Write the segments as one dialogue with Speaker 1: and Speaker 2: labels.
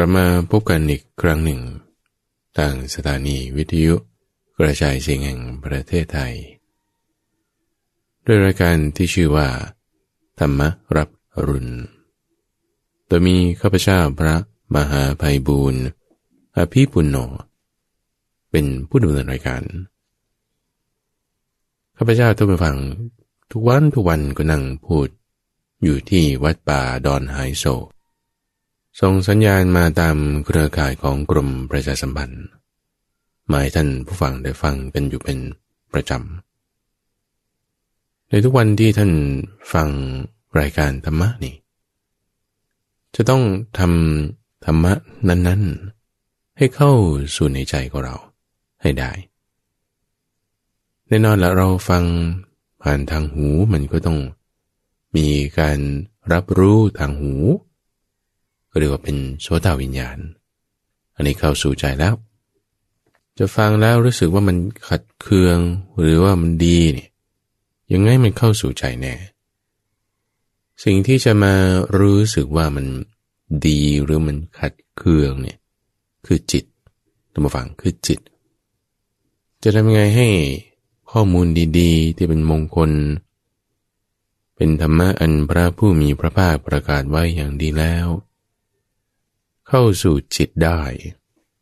Speaker 1: ลับมาพบกันอีกครั้งหนึ่งทางสถานีวิทยุกระจายเสียงแห่งประเทศไทย ด้วยรายการที่ชื่อว่า ธรรมรับรุณโดยมีข้าพเจ้าพระมหาภัยบูรณ์อภิปุณโญเป็นผู้ดำเนินรายการ ข้าพเจ้าทุกไปฟังทุกวันทุกวันก็นั่งพูดอยู่ที่วัดป่าดอนไฮโซ ส่งสัญญาณมาตามเครือข่ายของกรมประชาสัมพันธ์หมายท่านผู้ฟังได้ฟังกันอยู่เป็นประจำ ในทุกวันที่ท่านฟังรายการธรรมะนี่ จะต้องทำธรรมะนั้น ๆ ให้เข้าสู่ในใจของเราให้ได้ แน่นอนละเราฟังผ่านทางหูมันก็ต้องมีการรับรู้ทางหู ก็เรียกว่าเป็นโสตวิญญาณ อันนี้เข้าสู่ใจแล้ว จะฟังแล้วรู้สึกว่ามันขัดเคือง หรือว่ามันดีเนี่ยยังไงมันเข้าสู่ใจแน่ สิ่งที่จะมารู้สึกว่ามันดีหรือมันขัดเคืองเนี่ยคือจิตท่าฟังคือจิต จะทำยังไงให้ข้อมูลดีๆ ที่เป็นมงคล เป็นธรรมะอันพระผู้มีพระภาคประกาศไว้อย่างดีแล้ว เข้าสู่จิตได้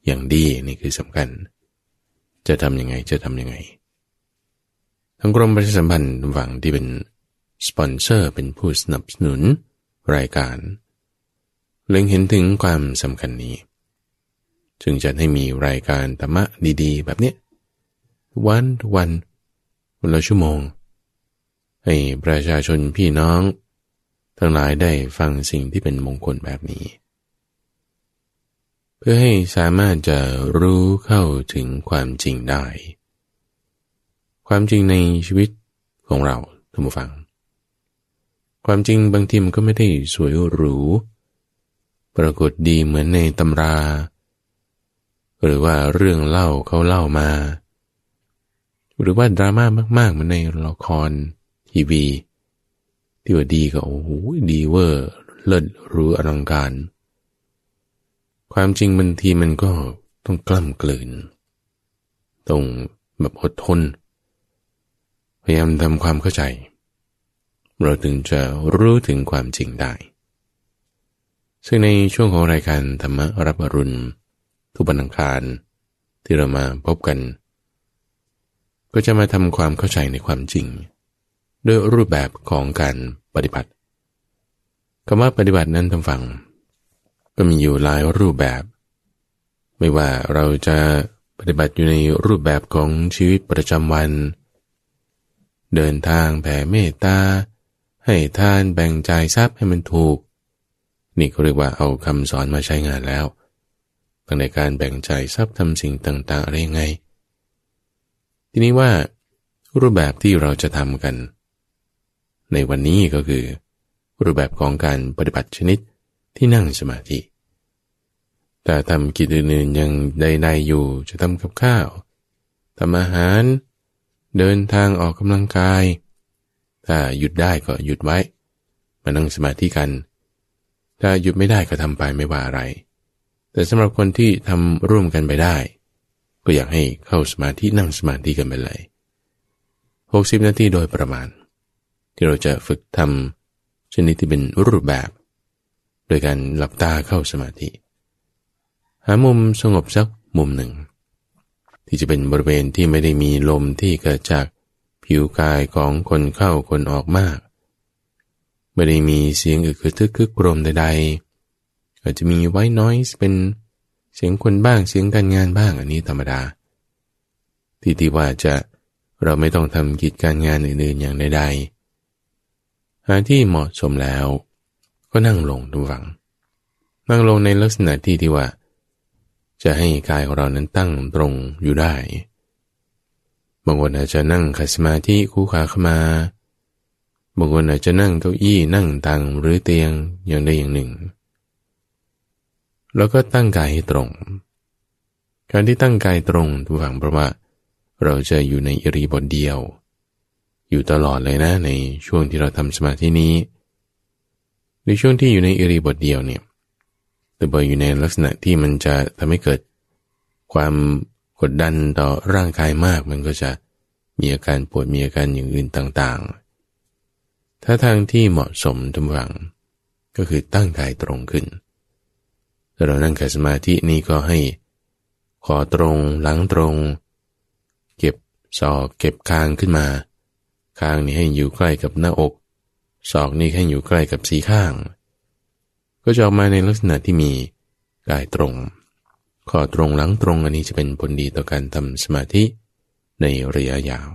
Speaker 1: อย่างดีนี่คือสำคัญ จะทำยังไงจะทำยังไงทั้งกรมประชาสัมพันธ์ฝั่งที่เป็นสปอนเซอร์เป็นผู้สนับสนุนรายการ เล็งเห็นถึงความสำคัญนี้ จึงจะให้มีรายการธรรมะดีๆ แบบนี้วันวันวันละชั่วโมง ให้ประชาชนพี่น้อง ทั้งหลายได้ฟังสิ่งที่เป็นมงคลแบบนี้ เพื่อให้สามารถจะรู้เข้าถึงความจริงได้ ความจริงในชีวิตของเราท่านผู้ฟัง ความจริงบางทีมันก็ไม่ได้สวยหรู ปรากฏดีเหมือนในตำรา หรือว่าเรื่องเล่าเขาเล่ามา หรือว่าดราม่ามากๆเหมือนในละครทีวีที่ว่าดีก็โอ้โหดีเวอร์ เลิศหรูอลังการ ความจริงบางทีมันก็ต้องกล้ำกลืน ต้องแบบอดทน พยายามทำความเข้าใจ เราถึงจะรู้ถึงความจริงได้ ซึ่งในช่วงของรายการธรรมรับอรุณ ทุบันังคาร ที่เรามาพบกัน ก็จะมาทำความเข้าใจในความจริง ด้วยรูปแบบของการปฏิบัติคำว่าปฏิบัตินั้นทำฟัง ก็มีอยู่หลายรูปแบบ ไม่ว่าเราจะปฏิบัติอยู่ในรูปแบบของชีวิตประจำวัน เดินทางแผ่เมตตา ให้ทานแบ่งจ่ายทรัพย์ให้มันถูก นี่เขาเรียกว่าเอาคำสอนมาใช้งานแล้วตั้งในการแบ่งจ่ายทรัพย์ทำสิ่งต่าง ๆ อะไรยังไง ทีนี้ว่า รูปแบบที่เราจะทำกัน ในวันนี้ก็คือ รูปแบบของการปฏิบัติชนิด ที่นั่งสมาธิ แต่ทำกิจอื่นๆยังใดๆอยู่จะทำกับข้าวทำอาหาร เดินทางออกกำลังกาย ถ้าหยุดได้ก็หยุดไว้ มานั่งสมาธิกัน ถ้าหยุดไม่ได้ก็ทำไปไม่ว่าอะไร แต่สำหรับคนที่ทำร่วมกันไปได้ ก็อยากให้เข้าสมาธินั่งสมาธิกันไปเลย60 นาทีโดยประมาณ ที่เราจะฝึกทำชนิดที่เป็นรูปแบบ โดยการหลับตาเข้าสมาธิ หามุมสงบสักมุมหนึ่ง ที่จะเป็นบริเวณที่ไม่ได้มีลมที่เกิดจากผิวกายของคนเข้าคนออกมาก ไม่ได้มีเสียงอึกทึกคึกโครมใดๆอาจจะมีไว้น้อยเป็นเสียงคนบ้างเสียงการงานบ้างอันนี้ธรรมดา ที่ที่ว่าจะเราไม่ต้องทำกิจการงานอื่นๆอย่างใดๆหาที่เหมาะสมแล้ว ก็นั่งลงดูฝัง นั่งลงในลักษณะที่ที่ว่า จะให้กายของเรานั้นตั้งตรงอยู่ได้ บางคนอาจจะนั่งขัดสมาธิคู่ขาเข้ามาบางคนอาจจะนั่งเก้าอี้นั่งตังหรือเตียงอย่างใดอย่างหนึ่ง แล้วก็ตั้งกายให้ตรง การที่ตั้งกายตรงทุกฝั่งเพราะว่าเราจะอยู่ในอิริบทเดียว อยู่ตลอดเลยนะในช่วงที่เราทำสมาธินี้ ในช่วงที่อยู่ในอิริบทเดียวเนี่ยแต่พออยู่ในลักษณะที่มันจะทำให้เกิด ความกดดันต่อร่างกายมาก มันก็จะมีอาการปวดมีอาการอย่างอื่นต่างๆ ถ้าทางที่เหมาะสมทุกฝัง ก็คือตั้งกายตรงขึ้นถ้าเรานั่งกับสมาธินี้ก็ให้คอตรงหลังตรง เก็บศอกเก็บคางขึ้นมา คางนี้ให้อยู่ใกล้กับหน้าอก ศอกนี้ให้อยู่ใกล้กับสีข้าง ก็จะออกมาในลักษณะที่มีกายตรงคอตรงหลังตรงอันนี้จะเป็นผลดีต่อการทำสมาธิในระยะยาว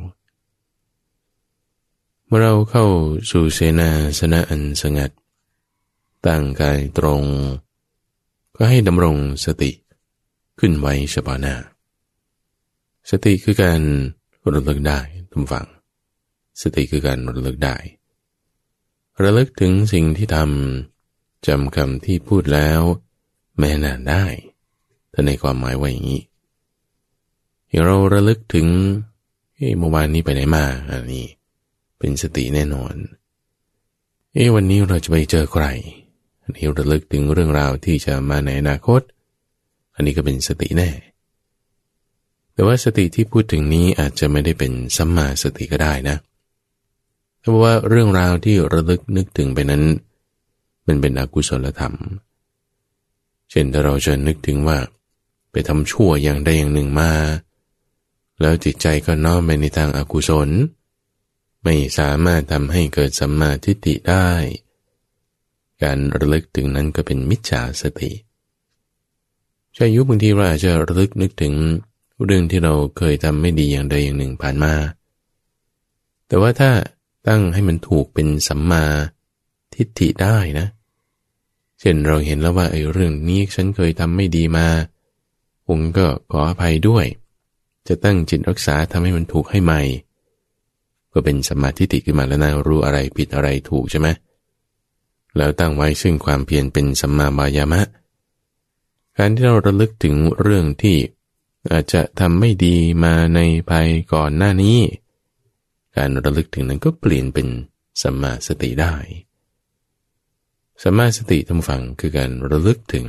Speaker 1: เมื่อเราเข้าสู่เสนาสนะอันสงัด ตั้งกายตรง ก็ให้ดำรงสติขึ้นไว้เฉพาะหน้า สติคือการระลึกได้ทุกฝัง สติคือการระลึกได้ ระลึกถึงสิ่งที่ทำจำคำที่พูดแล้ว แม้นานได้ถ้าในความหมายว่าอย่างนี้อย่างเราระลึกถึงเมื่อวานนี้ไปไหนมาอันนี้ เป็นสติแน่นอน เอ้วันนี้เราจะไปเจอใคร อันนี้ระลึกถึงเรื่องราวที่จะมาในอนาคต อันนี้ก็เป็นสติแน่ แต่ว่าสติที่พูดถึงนี้อาจจะไม่ได้เป็นสัมมาสติก็ได้นะเพราะว่าเรื่องราวที่ระลึกนึกถึงไปนั้น มันเป็นอกุศลธรรม เช่นถ้าเราจะนึกถึงว่า ไปทำชั่วอย่างใดอย่างหนึ่งมา แล้วจิตใจก็น้อมไปในทางอากุศล ไม่สามารถทำให้เกิดสัมมาทิฏฐิได้ การระลึกถึงนั้นก็เป็นมิจฉาสติใช่ยุบบางทีเราอาจจะระลึกนึกถึงเรื่องที่เราเคยทำไม่ดีอย่างใดอย่างหนึ่งผ่านมา แต่ว่าถ้า ตั้งให้มันถูกเป็นสัมมาทิฏฐิได้นะ เช่นเราเห็นแล้วว่าไอ้เรื่องนี้ฉันเคยทำไม่ดีมาองค์ก็ขออภัยด้วย จะตั้งจิตรักษาทำให้มันถูกให้ใหม่ ก็เป็นสมาธิติขึ้นมาแล้วนะรู้อะไรผิดอะไรถูกใช่ไหมแล้วตั้งไว้ซึ่งความเพียรเป็นสัมมาบายามะ การที่เราระลึกถึงเรื่องที่อาจจะทำไม่ดีมาในภายก่อนหน้านี้ การระลึกถึงนั้นก็เปลี่ยนเป็นสัมมาสติได้สัมมาสติทำฝังคือการระลึกถึง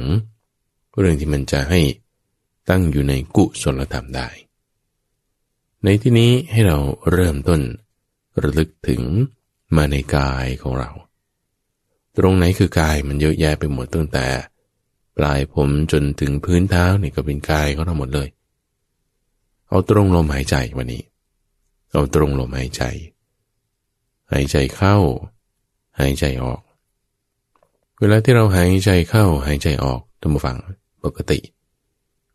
Speaker 1: เรื่องที่มันจะให้ตั้งอยู่ในกุศลธรรมได้ ในที่นี้ให้เราเริ่มต้นระลึกถึงมาในกายของเรา ตรงไหนคือกายมันเยอะแยะไปหมดตั้งแต่ ปลายผมจนถึงพื้นเท้านี่ก็เป็นกายขาทั้งหมดเลย เอาตรงลมหายใจวันนี้ เอาตรงลมหายใจ หายใจเข้า หายใจออก เวลาที่เราหายใจเข้าหายใจออกท่านผู้ฟังปกติ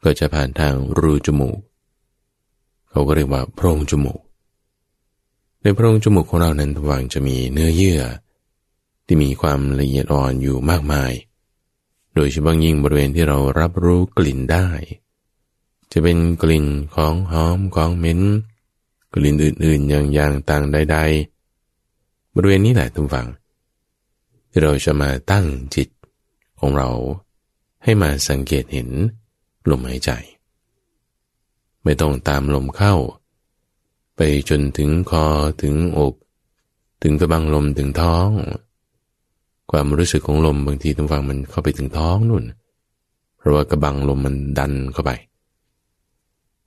Speaker 1: ก็จะผ่านทางรูจมูก เขาก็เรียกว่าโพรงจมูก ในโพรงจมูกของเรานั้นทวางจะมีเนื้อเยื่อ ที่มีความละเอียดอ่อนอยู่มากมาย โดยเฉพาะยิ่งบริเวณที่เรารับรู้กลิ่นได้ จะเป็นกลิ่นของหอมของเหม็น กลิ่นอื่นๆอย่างอย่างต่างใด ๆ บริเวณนี้แหละทุกฝังที่เราจะมาตั้งจิตของเราให้มาสังเกตเห็นลมหายใจ ไม่ต้องตามลมเข้า ไปจนถึงคอถึงอก ถึงกระบังลมถึงท้อง ความรู้สึกของลมบางทีตรงฟังมันเข้าไปถึงท้องนู่น เพราะว่ากระบังลมมันดันเข้าไป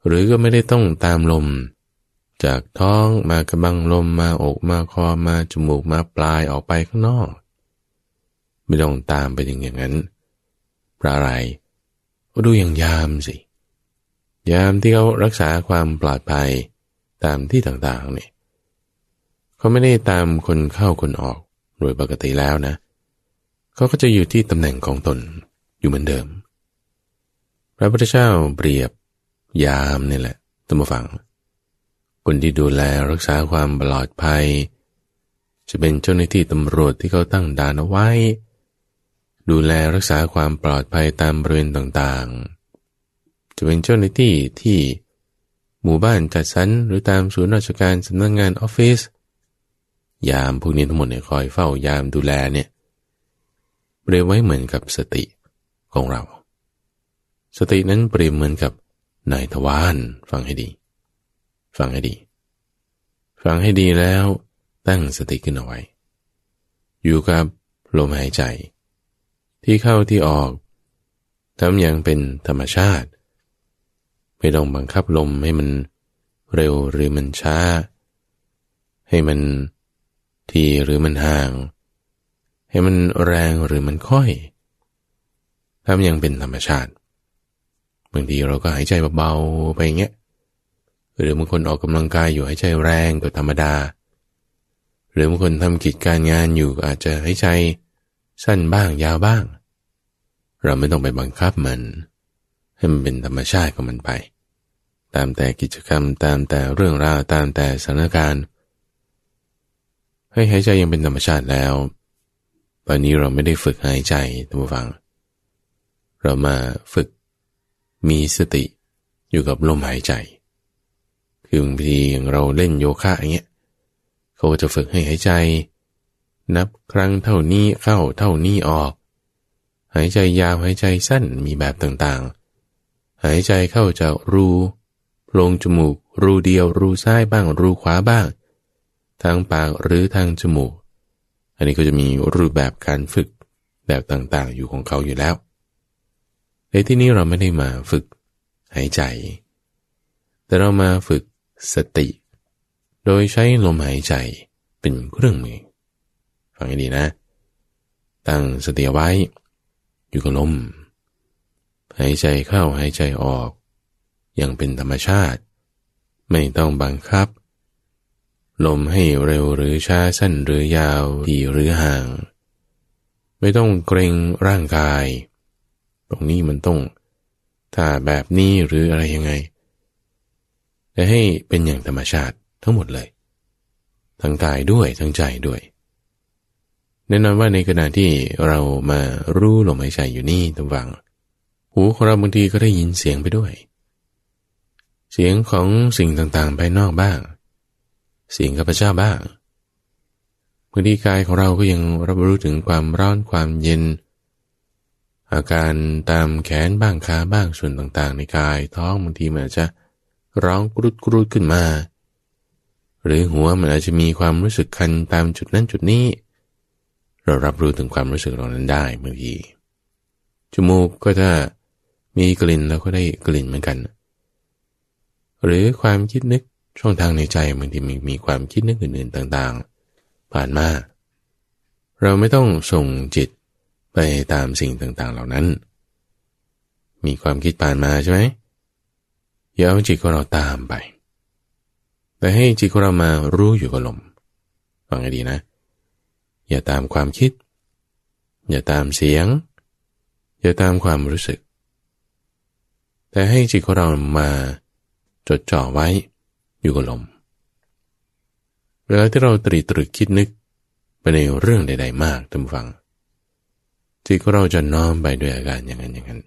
Speaker 1: หรือก็ไม่ได้ต้องตามลม จากท้องมากระบังลมมาอกมาคอมาจมูกมาปลายออกไปข้างนอก ไม่ต้องตามไปอย่างนั้นพระอะไรก็ดูอย่างยามสิ ยามที่เขารักษาความปลอดภัยตามที่ต่างๆเนี่ยเขาไม่ได้ตามคนเข้าคนออกโดยปกติแล้วนะเขาก็จะอยู่ที่ตำแหน่งของตนอยู่เหมือนเดิม พระพุทธเจ้าเปรียบยามนี่แหละตั้งมาฟัง คนที่ดูแลรักษาความปลอดภัย จะเป็นเจ้าหน้าที่ตำรวจที่เขาตั้งด่านเอาไว้ ดูแลรักษาความปลอดภัยตามบริเวณต่างๆ จะเป็นเจ้าหน้าที่ที่หมู่บ้านจัดสรรหรือตามศูนย์ราชการสำนักงงานออฟฟิศยามพวกนี้ทั้งหมดเนี่ยคอยเฝ้ายามดูแลเนี่ยเปรียบไว้เหมือนกับสติของเรา สตินั้นเปรียบเหมือนกับนายทวารฟังให้ดี ฟังให้ดี ฟังให้ดีแล้วตั้งสติขึ้นเอาไว้ อยู่กับลมหายใจ ที่เข้าที่ออกทำอย่างเป็นธรรมชาติ ไม่ต้องบังคับลมให้มันเร็วหรือมันช้า ให้มันทีหรือมันห่าง ให้มันแรงหรือมันค่อยทำอย่างเป็นธรรมชาติบางทีเราก็หายใจเบาๆไปเงี้ย หรือบางคนออกกำลังกายอยู่ใหายใจแรงกว่าธรรมดา หรือบางคนทำกิจการงานอยู่อาจจะใหายใจสั้นบ้างยาวบ้าง เราไม่ต้องไปบังคับมันให้มันเป็นธรรมชาติของมันไป ตามแต่กิจกรรมตามแต่เรื่องราวตามแต่สถานการณ์ให้หายใจยังเป็นธรรมชาติแล้ว ตอนนี้เราไม่ได้ฝึกหายใจท่านผู้ฟัง เรามาฝึกมีสติอยู่กับลมหายใจ คือบางทีอย่างเราเล่นโยคะอย่างเงี้ยเขาจะฝึกให้หายใจ นับครั้งเท่านี้เข้าเท่านี้ออก หายใจยาวหายใจสั้นมีแบบต่างๆ หายใจเข้าจากรูลงจมูก รูเดียว รูซ้ายบ้าง รูขวาบ้าง ทางปากหรือทางจมูก อันนี้ก็จะมีรูปแบบการฝึกแบบต่างๆ อยู่ของเขาอยู่แล้วในที่นี้เราไม่ได้มาฝึกหายใจ แต่เรามาฝึก สติ โดยใช้ลมหายใจเป็นเครื่องมือ ฟังให้ดีนะ ตั้งสติไว้ อยู่กับลม หายใจเข้าหายใจออกอย่างเป็นธรรมชาติ ไม่ต้องบังคับ ลมให้เร็วหรือช้าสั้นหรือยาวดีหรือห่าง ไม่ต้องเกรงร่างกาย ตรงนี้มันต้องถ้าแบบนี้หรืออะไรยังไง แต่ให้เป็นอย่างธรรมชาติทั้งหมดเลย ทั้งกายด้วยทั้งใจด้วยแน่นอนว่าในขณะที่เรามารู้ลมหายใจอยู่นี่ตวัง หูของเราบางทีก็ได้ยินเสียงไปด้วย เสียงของสิ่งต่างๆภายนอกบ้าง เสียงข้าพเจ้าบ้างบางทีกายของเราก็ยังรับรู้ถึงความร้อนความเย็น อาการตามแขนบ้างขาบ้างส่วนต่างๆ ในกายท้องบางทีมันอาจจะ ร้องกรุดกรุดขึ้นมา หรือหัวมันอาจจะมีความรู้สึกคันตามจุดนั้นจุดนี้ เรารับรู้ถึงความรู้สึกเหล่านั้นได้บางทีจมูกก็ถ้ามีกลิ่นแล้วก็ได้กลิ่นเหมือนกัน หรือความคิดนึกช่องทางในใจบางทีมีมีความคิดนึกอื่นๆต่างๆ ผ่านมา เราไม่ต้องส่งจิตไปตามสิ่งต่างๆเหล่านั้น มีความคิดผ่านมาใช่ไหม อย่าเอาจิตของเราตามไป แต่ให้จิตของเรามารู้อยู่กับลมฟังให้ดีนะ อย่าตามความคิด อย่าตามเสียง อย่าตามความรู้สึก แต่ให้จิตของเรามาจดจ่อไว้อยู่กับลม เวลาที่เราตรีตรึกคิดนึกไปในเรื่องใด ๆ มากท่านฟัง จิตของเราจะน้อมไปด้วยอาการอย่างนั้นอย่างนั้น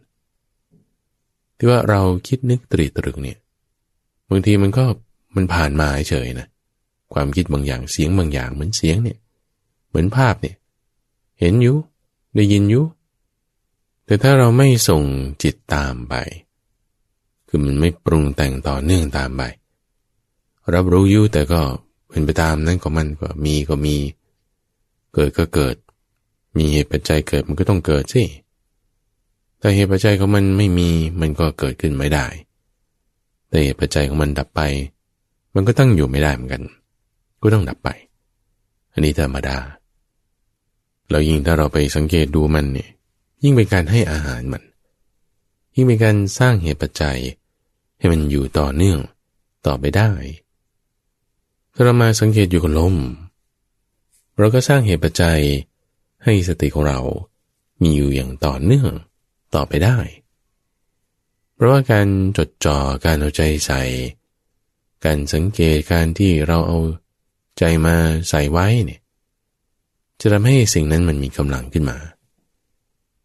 Speaker 1: ที่ว่าเราคิดนึกตรีตรึกเนี่ยบางทีมันก็มันผ่านมาเฉยนะความคิดบางอย่างเสียงบางอย่างเหมือนเสียงเนี่ย เหมือนภาพเนี่ย เห็นอยู่ได้ยินอยู่แต่ถ้าเราไม่ส่งจิตตามไป คือมันไม่ปรุงแต่งต่อเนื่องตามไปรับรู้อยู่แต่ก็เป็นไปตามนั้นก็มันก็มีก็มี เกิดก็เกิด มีเหตุปัจจัยเกิดมันก็ต้องเกิดสิ แต่เหตุปัจจัยของมันไม่มีมันก็เกิดขึ้นไม่ได้แต่เหตุปัจจัยของมันดับไป มันก็ตั้งอยู่ไม่ได้เหมือนกัน ก็ต้องดับไป อันนี้ธรรมดาแล้วยิ่งถ้าเราไปสังเกตดูมันเนี่ยยิ่งเป็นการให้อาหารมัน ยิ่งเป็นการสร้างเหตุปัจจัย ให้มันอยู่ต่อเนื่องต่อไปได้ถ้าเรามาสังเกตอยู่กับลม เราก็สร้างเหตุปัจจัยให้สติของเรามีอยู่อย่างต่อเนื่อง ต่อไปได้ เพราะว่าการจดจ่อการเอาใจใส่ การสังเกตการที่เราเอาใจมาใส่ไว้เนี่ยจะทำให้สิ่งนั้นมันมีกำลังขึ้นมา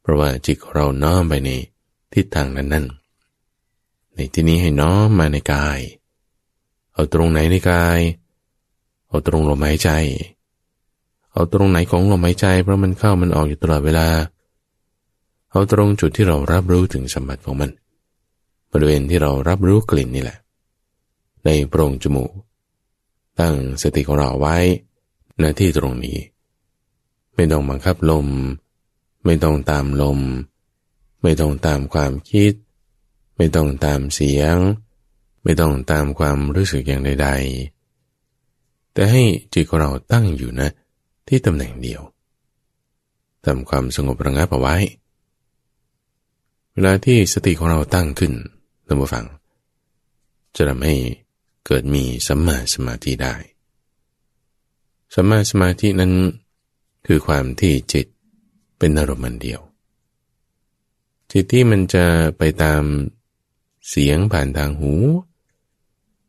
Speaker 1: เพราะว่าจิตเราน้อมไปในทิศทางนั้นๆในที่นี้ให้น้อมมาในกาย เอาตรงไหนในกาย เอาตรงลมหายใจ เอาตรงไหนของลมหายใจ เพราะมันเข้ามันออกอยู่ตลอดเวลา เอาตรงจุดที่เรารับรู้ถึงสมบัติของมัน บริเวณที่เรารับรู้กลิ่นนี่แหละ ในโพรงจมูก ตั้งสติของเราไว้หน้าที่ตรงนี้ ไม่ต้องบังคับลม ไม่ต้องตามลม ไม่ต้องตามความคิด ไม่ต้องตามเสียง ไม่ต้องตามความรู้สึกอย่างใด ๆ แต่ให้จิตของเราตั้งอยู่นะ ที่ตำแหน่งเดียวทำความสงบระงับเอาไว้ วลาที่สติของเราตั้งขึ้นท่านผู้ฟัง จะทำให้เกิดมีสัมมาสมาธิได้ สัมมาสมาธินั้น คือความที่จิตเป็นอารมณ์เดียว จิตที่มันจะไปตามเสียงผ่านทางหู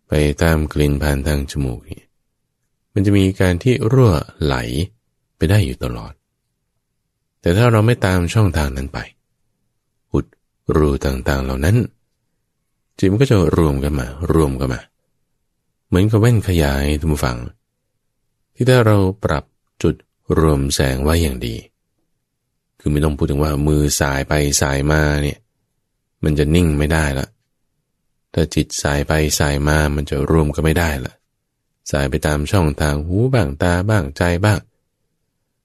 Speaker 1: ไปตามกลิ่นผ่านทางจมูกนี่มันจะมีการที่รั่วไหลไปได้อยู่ตลอด แต่ถ้าเราไม่ตามช่องทางนั้นไป รูต่างๆเหล่านั้น จิตมันก็จะรวมกันมารวมกันมา เหมือนกับแว่นขยายทุกฝั่งที่ถ้าเราปรับจุดรวมแสงไว้อย่างดี คือไม่ต้องพูดถึงว่ามือสายไปสายมาเนี่ย มันจะนิ่งไม่ได้ละถ้าจิตสายไปสายมา มันจะรวมก็ไม่ได้ละสายไปตามช่องทางหูบ้างตาบ้างใจบ้าง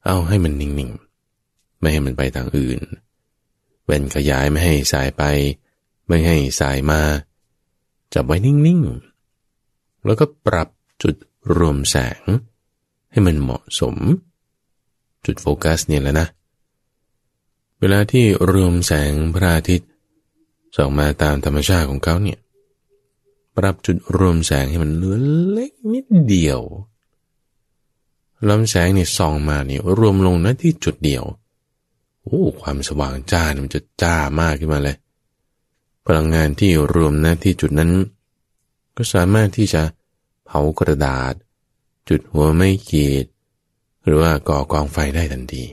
Speaker 1: เอาให้มันนิ่งๆ ไม่ให้มันไปทางอื่น เว้นขยายไม่ให้สายไป ไม่ให้สายมา จับไว้นิ่งๆ แล้วก็ปรับจุดรวมแสง ให้มันเหมาะสม จุดโฟกัสเนี่ยแหละนะ เวลาที่รวมแสงพระอาทิตย์ส่องมาตามธรรมชาติของเขาเนี่ยปรับจุดรวมแสงให้มันเหลือเล็กนิดเดียวลำแสงเนี่ยส่องมาเนี่ยรวมลงนะที่จุดเดียว โอ้ความสว่างจ้ามันจะจ้ามากขึ้นมาเลย พลังงานที่รวมนะที่จุดนั้น ก็สามารถที่จะเผากระดาษ จุดหัวไม่ขีด หรือว่าก่อกองไฟได้ทันที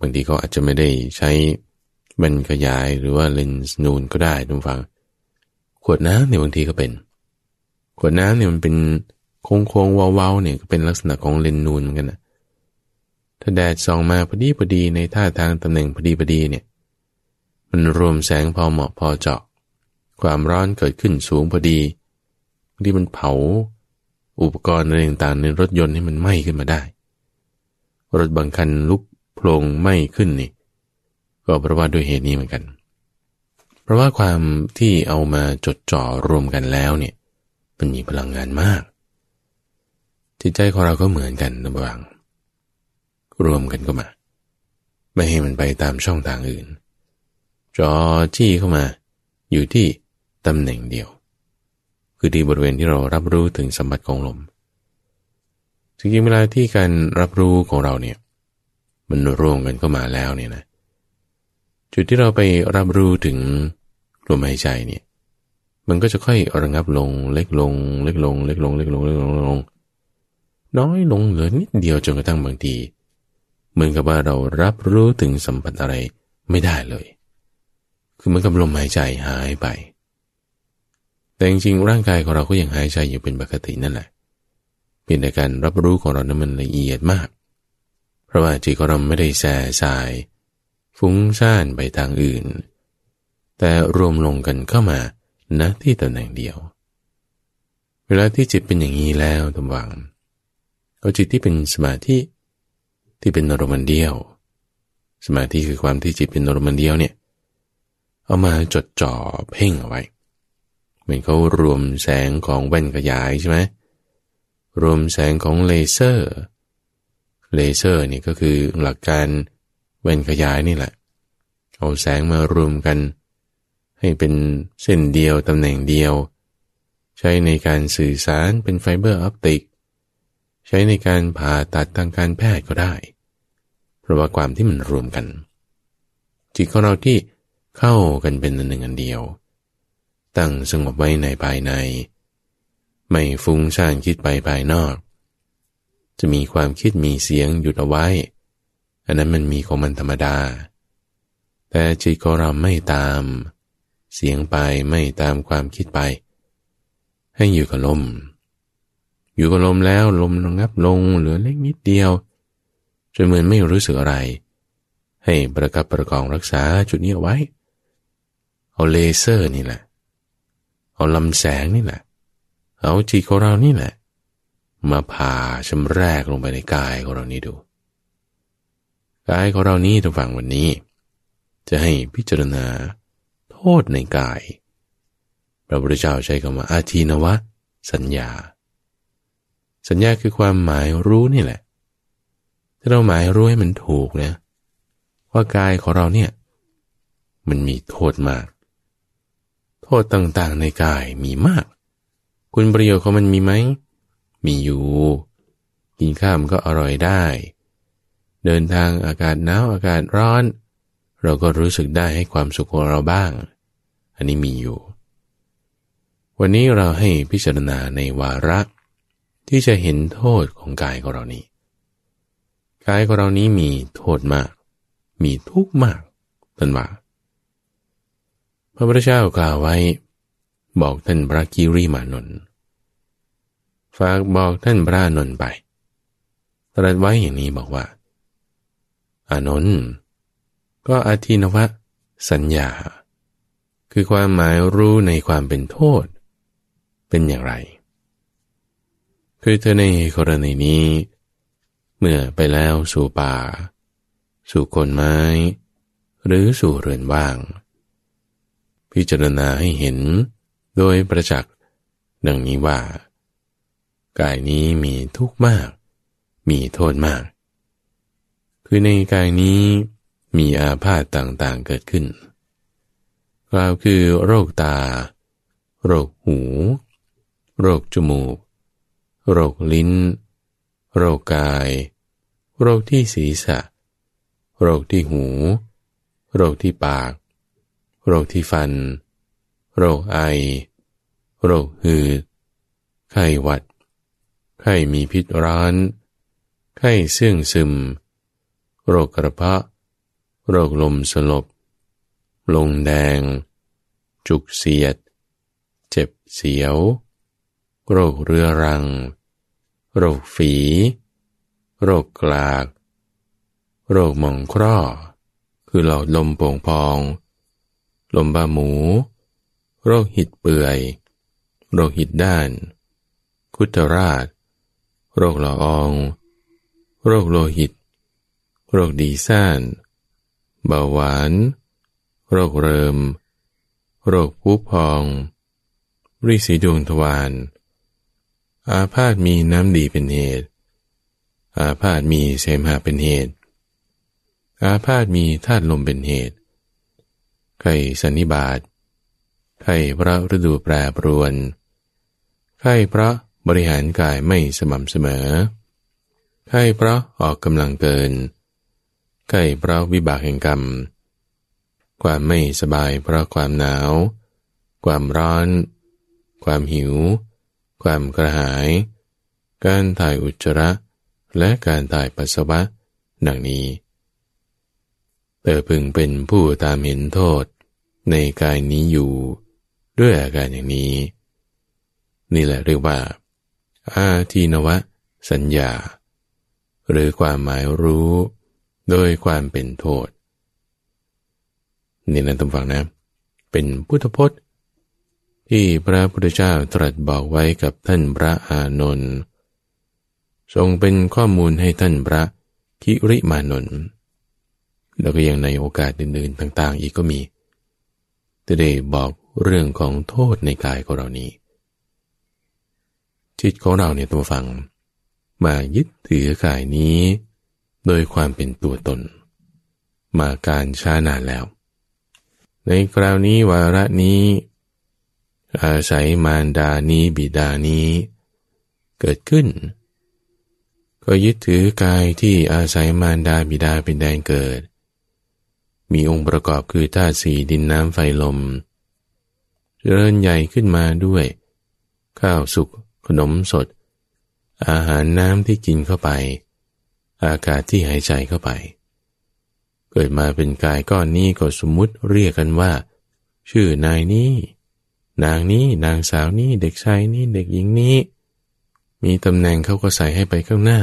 Speaker 1: บางทีเขาอาจจะไม่ได้ใช้บรรขยายหรือว่าเลนส์นูนก็ได้ทุกฝัง ขวดน้ำเนี่ยบางทีก็เป็น ขวดน้ำเนี่ยมันเป็นโค้งโค้งเว้าๆเนี่ยก็เป็นลักษณะของเลนนูนเหมือนกันนะ ถ้าแดดส่องมาพอดีพอดีในท่าทางตำแหน่งพอดีพอดีเนี่ย มันรวมแสงพอเหมาะพอเจาะ ความร้อนเกิดขึ้นสูงพอดีที่มันเผาอุปกรณ์อะไรต่างๆในรถยนต์ให้มันไหม้ขึ้นมาได้ รถบางคันลุกโพลงไหม้ขึ้นนี่ก็เพราะว่าด้วยเหตุนี้เหมือนกัน เพราะว่าความที่เอามาจดจ่อรวมกันแล้วเนี่ยมันมีพลังงานมาก จิตใจของเราก็เหมือนกันนะบาง รวมกันก็มา ไม่ให้มันไปตามช่องทางอื่น จอจี้เข้ามา อยู่ที่ตำแหน่งเดียว คือที่บริเวณที่เรารับรู้ถึงสัมผัสของลมจริงๆเวลาที่การรับรู้ของเราเนี่ย มันรวมกันเข้ามาแล้วเนี่ยนะจุดที่เราไปรับรู้ถึงลมหายใจเนี่ย มันก็จะค่อยระงับลงเล็กลง เล็กลง เล็กลง เล็กลงเล็กลงเล็กลงน้อยลงเหลือนิดเดียวจนกระทั่งบางที เหมือนกับว่าเรารับรู้ถึงสัมผัสอะไรไม่ได้เลย คือเหมือนกับลมหายใจหายไป แต่จริงๆร่างกายของเราก็ยังหายใจอยู่เป็นปกตินั่นแหละเพียงแต่การรับรู้ของเรานั้นมันละเอียดมาก เพราะว่าจิตของเราไม่ได้แส่สาย ฟุ้งซ่านไปทางอื่น แต่รวมลงกันเข้ามาณที่ตำแหน่งเดียว เวลาที่จิตเป็นอย่างนี้แล้วตำวังก็จิตที่เป็นสมาธิ ที่เป็นนรมันเดียว สมาธิคือความที่จิตเป็นนรมันเดียวเนี่ยเอามาจดจ่อเพ่งเอาไว้เหมือนเขารวมแสงของแว่นขยายใช่ไหมรวมแสงของเลเซอร์ เลเซอร์นี่ก็คือหลักการแว่นขยายนี่แหละ เอาแสงมารวมกัน ให้เป็นเส้นเดียวตำแหน่งเดียว ใช้ในการสื่อสารเป็น fiber optic ใช้ในการผ่าตัดทางการแพทย์ก็ได้ เพราะว่าความที่มันรวมกัน จิตของเราที่เข้ากันเป็นอันหนึ่งอันเดียว ตั้งสงบไว้ในภายใน ไม่ฟุ้งซ่านคิดไปภายนอก จะมีความคิดมีเสียงหยุดเอาไว้ อันนั้นมันมีของมันธรรมดา แต่จิตของเราไม่ตาม เสียงไปไม่ตามความคิดไป ให้อยู่กับลม อยู่กับลมแล้วลมระงับลงเหลือเล็กนิดเดียวจนเหมือนไม่รู้สึกอะไร ให้ประกับประกองรักษาจุดนี้เอาไว้ เอาเลเซอร์นี่แหละ เอาลำแสงนี่แหละ เอาจีของเรานี่แหละ มาผ่าชำแรกลงไปในกายของเรานี้ดู กายของเรานี้ทุกฝั่งวันนี้ จะให้พิจารณาโทษในกาย พระพุทธเจ้าใช้คำว่าอาทีนวะ สัญญา สัญญาคือความหมายรู้นี่แหละ ถ้าเราหมายรู้ให้มันถูกนะว่ากายของเราเนี่ย มันมีโทษมาก โทษต่างๆในกายมีมาก คุณประโยชน์ของมันมีไหม มีอยู่ กินข้ามก็อร่อยได้ เดินทางอากาศหนาวอากาศร้อน เราก็รู้สึกได้ให้ความสุขของเราบ้าง อันนี้มีอยู่ วันนี้เราให้พิจารณาในวาระ ที่จะเห็นโทษของกายของเรานี้ กายของเรานี้มีโทษมาก มีทุกข์มากท่านว่าพระพุทธเจ้ากล่าวไว้ บอกท่านพระกิริมานนท์ฝากบอกท่านพระนนท์ไปตรัสไว้อย่างนี้บอกว่า อานนท์ก็อาทินวะ สัญญา คือความหมายรู้ในความเป็นโทษ เป็นอย่างไร คือเธอในกรณีนี้ เมื่อไปแล้วสู่ป่า สู่คนไม้ หรือสู่เรือนว่าง พิจารณาให้เห็นโดยประจักษ์ดังนี้ว่า กายนี้มีทุกข์มาก มีโทษมาก คือในกายนี้มีอาพาธต่างๆเกิดขึ้นกล่าวคือโรคตา โรคหู โรคจมูก โรคลิ้น โรคกาย โรคที่ศีรษะ โรคที่หู โรคที่ปาก โรคที่ฟัน โรคไอ โรคหืด ไข้หวัด ไข้มีพิษร้อน ไข้เสื่องซึม โรคกระเพาะ โรคลมสลบ ลงแดง จุกเสียด เจ็บเสียว โรคเรื้อรัง โรคฝี โรคกลาก โรคหมองคร่อ คือหลอดลมโป่งพอง ลมบาหมู โรคหิดเปื่อย โรคหิดด้าน คุตราช โรคหลออง โรคโลหิต โรคดีซ่านเบาหวาน โรคเริม โรคผู้พองริสีดวงทวาร อาพาธมีน้ำดีเป็นเหตุ อาพาธมีเสมหะเป็นเหตุ อาพาธมีธาตุลมเป็นเหตุ ไข้สันนิบาต ไข้พระฤดูแปรปรวน ไข้เพราะบริหารกายไม่สม่ำเสมอ ไข้เพราะออกกำลังเกิน ไข้เพราะวิบากแห่งกรรม ความไม่สบายเพราะความหนาว ความร้อน ความหิว ความกระหาย การถ่ายอุจจาระ และการถ่ายปัสสาวะ ดังนี้ เธอพึงเป็นผู้ตามเห็นโทษในกายนี้อยู่ ด้วยอาการอย่างนี้ นี่แหละเรียกว่า อาทีนวะ สัญญา หรือความหมายรู้ โดยความเป็นโทษนี่นะตำฟังนะ เป็นพุทธพจน์ ที่พระพุทธเจ้าตรัสบอกไว้กับท่านพระอานนท์ทรงเป็นข้อมูลให้ท่านพระคิริมานนท์แล้วก็ยังในโอกาสอื่นๆต่างๆ อีกก็มีจะได้บอกเรื่องของโทษในกายของเรานี้ จิตของเราเนี่ยตัวฟัง มายึดถือกายนี้ โดยความเป็นตัวตน มาการช้านานแล้ว ในคราวนี้วาระนี้ อาศัยมารดานี้บิดานี้ เกิดขึ้น ก็ยึดถือกายที่อาศัยมารดาบิดาเป็นแดนเกิด มีองค์ประกอบคือธาตุสี่ดินน้ำไฟลม เจริญใหญ่ขึ้นมาด้วย ข้าวสุกขนมสด อาหารน้ำที่กินเข้าไป อากาศที่หายใจเข้าไป เกิดมาเป็นกายก้อนนี้ก็สมมุติเรียกกันว่า ชื่อนายนี้ นางนี้นางสาวนี้เด็กชายนี้เด็กหญิงนี้ มีตำแหน่งเขาก็ใส่ให้ไปข้างหน้า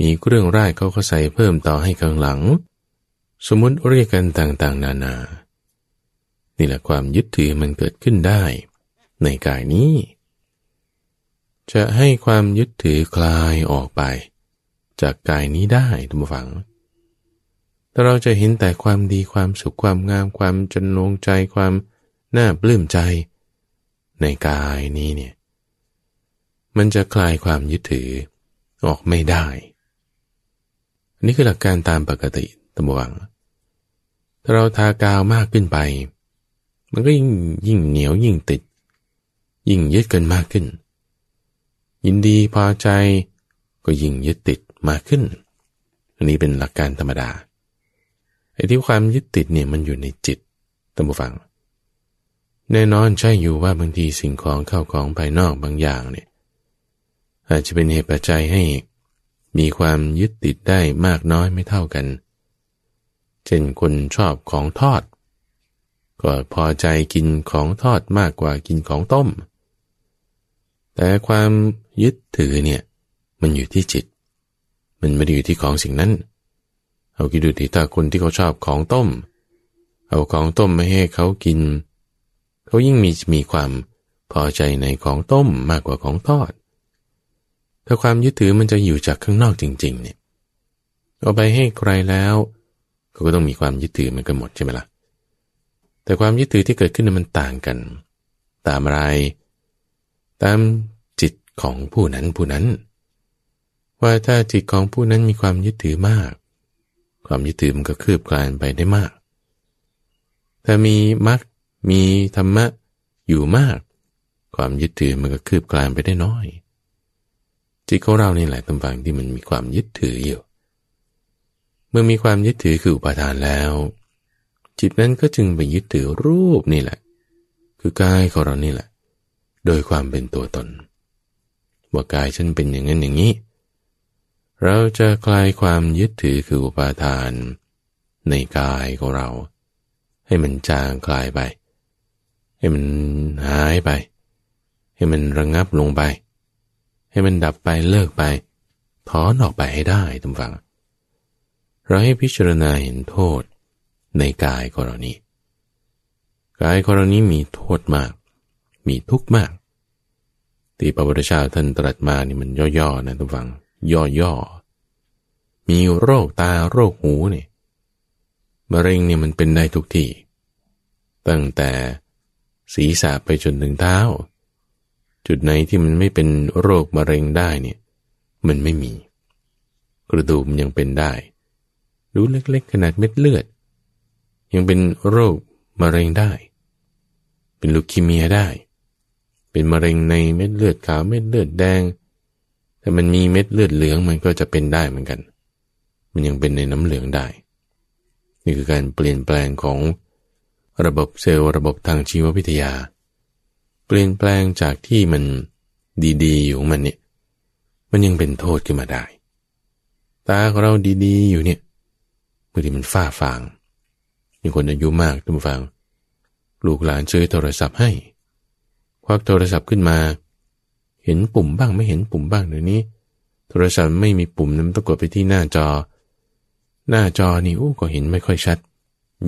Speaker 1: มีเครื่องรายเขาก็ใส่เพิ่มต่อให้ข้างหลัง สมมติเรียกกันต่างๆ นานา นี่แหละความยึดถือมันเกิดขึ้นได้ ในกายนี้ จะให้ความยึดถือคลายออกไป จากกายนี้ได้ทุกฝังแต่เราจะเห็นแต่ความดีความสุขความงามความจนลงใจความ น่าปลื้มใจ ในกายนี้เนี่ย มันจะคลายความยึดถือออกไม่ได้อันนี้คือหลักการตามปกติตมวัง ถ้าเราทากาวมากขึ้นไป มันก็ยิ่งยิ่งเหนียวยิ่งติด ยิ่งยึดกันมากขึ้น ยินดีพอใจก็ยิ่งยึดติดมากขึ้น อันนี้เป็นหลักการธรรมดาไอ้ที่ความยึดติดเนี่ยมันอยู่ในจิตตั้งฟัง แน่นอนใช่อยู่ว่าบางทีสิ่งของเข้าของภายนอกบางอย่างเนี่ยอาจจะเป็นเหตุปัจจัยให้ มีความยึดติดได้มากน้อยไม่เท่ากัน เช่นคนชอบของทอด ก็พอใจกินของทอดมากกว่ากินของต้ม แต่ความยึดถือเนี่ยมันอยู่ที่จิต มันไม่ได้อยู่ที่ของสิ่งนั้น เอาคิดดูที่ถ้าคนที่เขาชอบของต้ม เอาของต้มมาให้เขากินเขายิ่งมีมีความพอใจในของต้มมากกว่าของทอด ถ้าความยึดถือมันจะอยู่จากข้างนอกจริง ๆ เนี่ย เอาไปให้ใครแล้วเขาก็ต้องมีความยึดถือมันกันหมดใช่ไหมละ่ะ แต่ความยึดถือที่เกิดขึ้นมันต่างกัน ตามอะไร ตามจิตของผู้นั้นผู้นั้น ว่าถ้าจิตของผู้นั้นมีความยึดถือมาก ความยึดถือมันก็คืบคลานไปได้มากถ้ามีมรรค มีธรรมะอยู่มาก ความยึดถือมันก็คืบคลานไปได้น้อย จิตของเรานี่แหละตำฝังที่มันมีความยึดถืออยู่ เมื่อมีความยึดถือคืออุปาทานแล้ว จิตนั้นก็จึงไปยึดถือรูปนี่แหละ คือกายของเรานี่แหละ โดยความเป็นตัวตนว่ากายฉันเป็นอย่างนั้นอย่างนี้ เราจะคลายความยึดถือคืออุปาทาน ในกายของเรา ให้มันจางคลายไป ให้มันหายไป ให้มันระงงับลงไป ให้มันดับไปเลิกไป ถอนออกไปให้ได้ทุกฝัง เราให้พิจารณาเห็นโทษในกายของเรานี้กายของเรานี้มีโทษมาก มีทุกข์มาก ที่พระพุทธเจ้าท่านตรัสมานี่มันย่อๆนะทุกฝัง ย่อๆ มีโรคตาโรคหูเนี่ยมะเร็งเนี่ยมันเป็นได้ทุกที่ ตั้งแต่ ศีรษะไปจนถึงเท้า จุดไหนที่มันไม่เป็นโรคมะเร็งได้เนี่ยมันไม่มี กระดูกมันยังเป็นได้ ดูเล็กๆ ขนาดเม็ดเลือด ยังเป็นโรคมะเร็งได้ เป็นลูคีเมียได้ เป็นมะเร็งในเม็ดเลือดขาวเม็ดเลือดแดงแต่มันมีเม็ดเลือดเหลืองมันก็จะเป็นได้เหมือนกัน มันยังเป็นในน้ำเหลืองได้ นี่คือการเปลี่ยนแปลงของ ระบบเซลล์ระบบทางชีววิทยา เปลี่ยนแปลงจากที่มันดีๆ อยู่มันเนี่ยมันยังเป็นโทษขึ้นมาได้ ตาของเราดีๆ อยู่เนี่ยบางทีมันฝ้าฟางมีคนอายุมากทุกฟัง ลูกหลานซื้อโทรศัพท์ให้ ควักโทรศัพท์ขึ้นมา เห็นปุ่มบ้างไม่เห็นปุ่มบ้างเดี๋ยวนี้ โทรศัพท์ไม่มีปุ่มนั้นต้องกดไปที่หน้าจอ หน้าจอนี่โอ้ก็เห็นไม่ค่อยชัด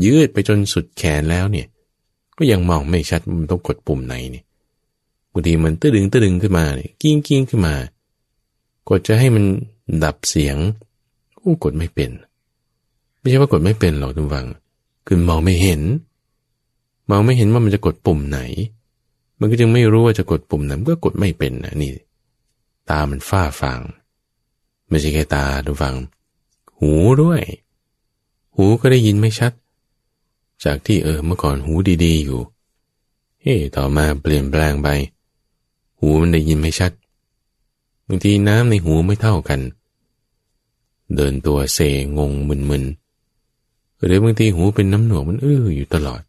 Speaker 1: ยืดไปจนสุดแขนแล้วเนี่ย ก็ยังมองไม่ชัดมันต้องกดปุ่มไหนเนี่ยบางทีมันตื้อดึงตื้อดึงขึ้นมาเนี่ยกิ้งกิ้งขึ้นมา กดจะให้มันดับเสียงโอ้กดไม่เป็น ไม่ใช่ว่ากดไม่เป็นหรอกทุกฝัง คือมองไม่เห็น มองไม่เห็นว่ามันจะกดปุ่มไหน มันก็จึงไม่รู้ว่าจะกดปุ่มนั้นก็กดไม่เป็นนะนี่ ตามันฝ้าฟางไม่ใช่แค่ตาดูฟัง หูด้วย หูก็ได้ยินไม่ชัด จากที่เออเมื่อก่อนหูดีๆ อยู่เฮ้ต่อมาเปลี่ยนแปลงไป หูมันได้ยินไม่ชัดบางทีน้ำในหูไม่เท่ากัน เดินตัวเซงงมึนๆหรือบางทีหูเป็นน้ำหนวกมันอื้ออยู่ตลอด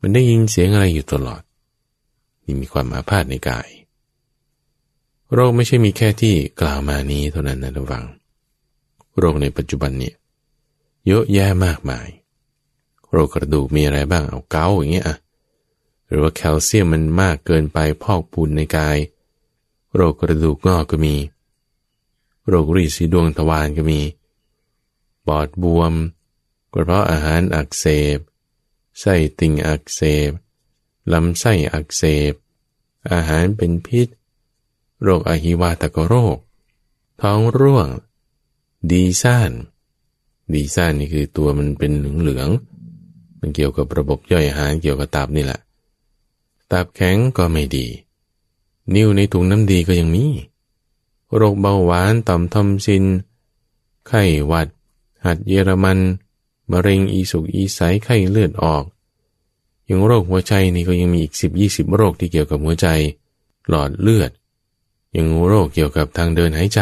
Speaker 1: มันได้ยินเสียงอะไรอยู่ตลอด นี่มีความอาพาธในกาย โรคไม่ใช่มีแค่ที่กล่าวมานี้เท่านั้นนะทุกฝัง โรคในปัจจุบันเนี่ยเยอะแยะมากมาย โรคกระดูกมีอะไรบ้างเอาเกาอย่างเงี้ยอะหรือว่าแคลเซียมมันมากเกินไปพอกปูนในกาย โรคกระดูกงอกก็มี โรครีสีดวงทวารก็มีปอดบวมกระเพาะอาหารอักเสบไส้ติ่งอักเสบลำไส้อักเสบ อาหารเป็นพิษ โรคอหิวาตกโรค ท้องร่วง ดีซ่าน ดีซ่านนี่คือตัวมันเป็นเหลืองๆ มันเกี่ยวกับระบบย่อยอาหารเกี่ยวกับตับนี่แหละตับแข็งก็ไม่ดี นิ้วในถุงน้ำดีก็ยังมี โรคเบาหวานต่อมทอมซิน ไข้หวัด หัดเยอรมันมะเร็งอีสุกอีใสไข้เลือดออกยังโรคหัวใจนี่ก็ยังมีอีกสิบยี่สิบโรคที่เกี่ยวกับหัวใจ หลอดเลือดยังโรคเกี่ยวกับทางเดินหายใจ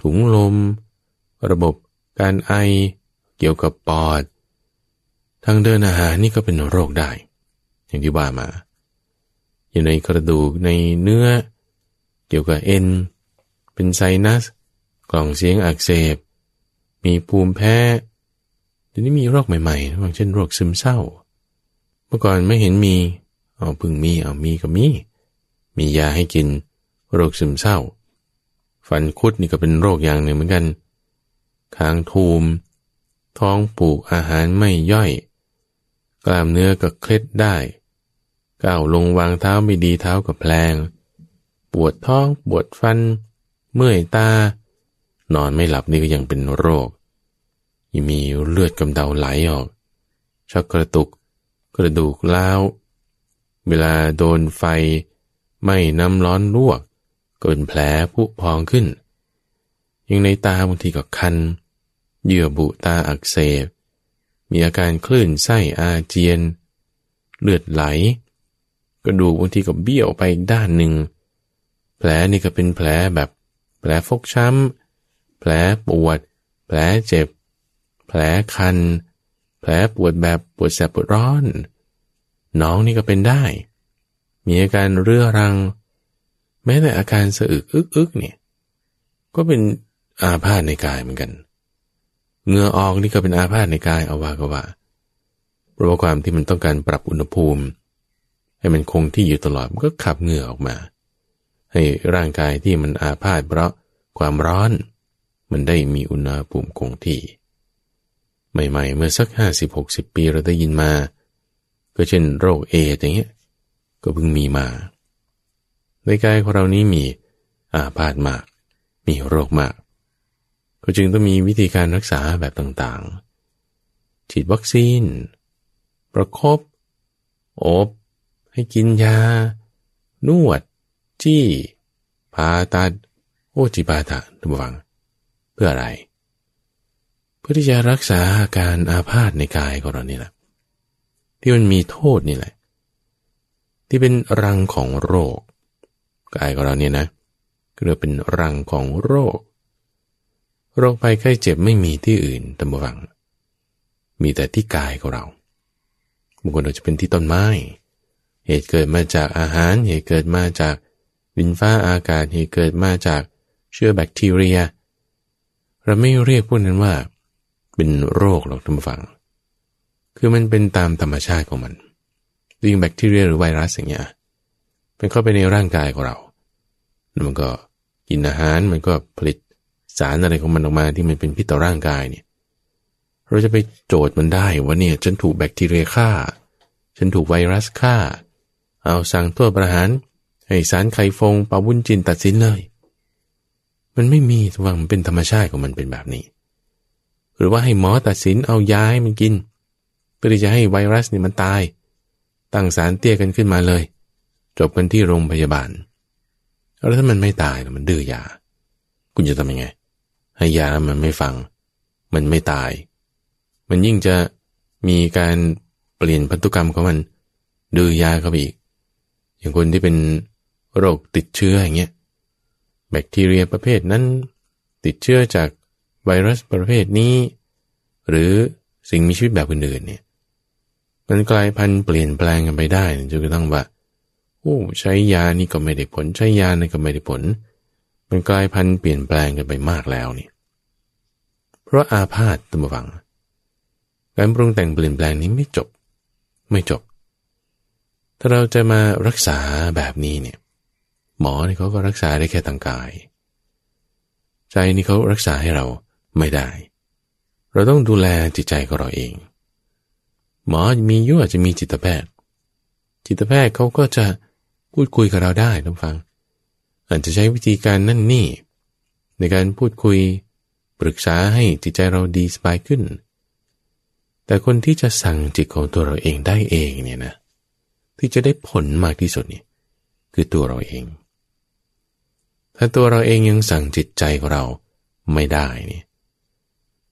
Speaker 1: ถุงลม ระบบการไอ เกี่ยวกับปอด ทางเดินอาหารนี่ก็เป็นโรคได้ อย่างที่ว่ามา อยู่ในกระดูกในเนื้อ เกี่ยวกับเอ็น เป็นไซนัส กล่องเสียงอักเสบ มีภูมิแพ้เดี๋ยวนี้มีโรคใหม่ๆอย่างเช่นโรคซึมเศร้า เมื่อก่อนไม่เห็นมี เอาพึ่งมี เอามีก็มี มียาให้กิน โรคซึมเศร้าฟันคุดนี่ก็เป็นโรคอย่างหนึ่งเหมือนกันคางทูม ท้องปูกอาหารไม่ย่อย กล้ามเนื้อก็เคล็ดได้ก้าวลงวางเท้าไม่ดีเท้ากับแพลง ปวดท้องปวดฟัน เมื่อยตา นอนไม่หลับนี่ก็ยังเป็นโรคยังมีเลือดกำเดาไหลออกชักกระตุก กระดูกล้าว เวลาโดนไฟ ไม่น้ำร้อนลวก เกินแผลผุพองขึ้น ยังในตาบางทีก็คัน เยื่อบุตาอักเสบ มีอาการคลื่นไส้อาเจียน เลือดไหล กระดูกบางทีก็เบี้ยวไปอีกด้านหนึ่ง แผลนี่ก็เป็นแผลแบบแผลฟกช้ำ แผลปวด แผลเจ็บ แผลคัน แผลปวดแบบปวดแสบปวดร้อน น้องนี่ก็เป็นได้ มีอาการเรื้อรัง แม้แต่อาการสะอึกอึกอึกเนี่ย ก็เป็นอาพาธในกายเหมือนกัน เงื่อออกนี่ก็เป็นอาพาธในกายเอาว่าก็ว่าเพราะว่าความที่มันต้องการปรับอุณหภูมิ ให้มันคงที่อยู่ตลอดมันก็ขับเหงื่อออกมา ให้ร่างกายที่มันอาพาธเพราะความร้อน มันได้มีอุณหภูมิคงที่ ใหม่ๆ เมื่อสักห้าสิบหกสิบปีเราได้ยินมา ก็เช่นโรคเอดอย่างเงี้ยก็เพิ่งมีมา ในกายของเรานี้มีอาพาธมาก มีโรคมาก ก็จึงต้องมีวิธีการรักษาแบบต่างๆ ฉีดวัคซีน ประครบอบ ให้กินยา นวด จี้ผ่าตัด โอจิปาตะทุกฝัง เพื่ออะไร เพื่อที่จะรักษาอาการอาพาธในกายของเรานี่แหละ ที่มันมีโทษนี่แหละ ที่เป็นรังของโรคกายของเราเนี่ยนะก็เรียกเป็นรังของโรค โรคภัยไข้เจ็บไม่มีที่อื่นตำบวัง มีแต่ที่กายของเราบางคนอาจจะเป็นที่ต้นไม้ เหตุเกิดมาจากอาหาร เหตุเกิดมาจากดินฟ้าอากาศ เหตุเกิดมาจากเชื้อแบคทีเรีย เราไม่เรียกพวกนั้นว่า เป็นโรคหรอกท่านผู้ฟัง คือมันเป็นตามธรรมชาติของมันดิงแบคทีเรียหรือไวรัสอย่างเงี้ยมันเข้าไปในร่างกายของเราแล้วมันก็กินอาหาร มันก็ผลิต สารอะไรของมันออกมาที่มันเป็นพิษต่อร่างกายเนี่ย เราจะไปโจทย์มันได้ว่าเนี่ยฉันถูกแบคทีเรียฆ่า ฉันถูกไวรัสฆ่า เอาสั่งตัวประหาร ให้สารไข่ฟงปาวุ้นจินตัดสินเลย มันไม่มีทว่ามันเป็นธรรมชาติของมันเป็นแบบนี้ หรือว่าให้หมอตัดสินเอายาให้มันกินเพื่อที่จะให้ไวรัสนี่มันตาย ตั้งสารเตี้ยกันขึ้นมาเลย จบกันที่โรงพยาบาลแล้วถ้ามันไม่ตายมันดื้อยา คุณจะทำยังไง ให้ยาแล้วมันไม่ฟัง มันไม่ตาย มันยิ่งจะมีการเปลี่ยนพันธุกรรมของมันดื้อยาเข้าไปอีก อย่างคนที่เป็นโรคติดเชื้ออย่างเงี้ยแบคทีเรียประเภทนั้น ติดเชื้อจากไวรัสประเภทนี้ หรือสิ่งมีชีวิตแบบอื่นๆเนี่ยมันกลายพันธุ์เปลี่ยนแปลงกันไปได้จนกระทั่งว่าโอ้ใช้ยานี่ก็ไม่ได้ผล ใช้ยานี่ก็ไม่ได้ผล มันกลายพันธุ์เปลี่ยนแปลงกันไปมากแล้วนี่ เพราะอาพาธตัมวัง การปรุงแต่งเปลี่ยนแปลงนี้ไม่จบ ไม่จบ ถ้าเราจะมารักษาแบบนี้เนี่ย หมอเนี่ยเขาก็รักษาได้แค่ทางกาย ใจนี่เขารักษาให้เราไม่ได้ เราต้องดูแลจิตใจของเราเอง หมอมียุ่อาจจะมีจิตแพทย์ จิตแพทย์เขาก็จะพูดคุยกับเราได้ท่านฟัง อาจจะใช้วิธีการนั่นนี่ ในการพูดคุย ปรึกษาให้จิตใจเราดีสบายขึ้น แต่คนที่จะสั่งจิตของตัวเราเองได้เองเนี่ยนะ ที่จะได้ผลมากที่สุดนี่คือตัวเราเอง ถ้าตัวเราเองยังสั่งจิตใจของเราไม่ได้นี่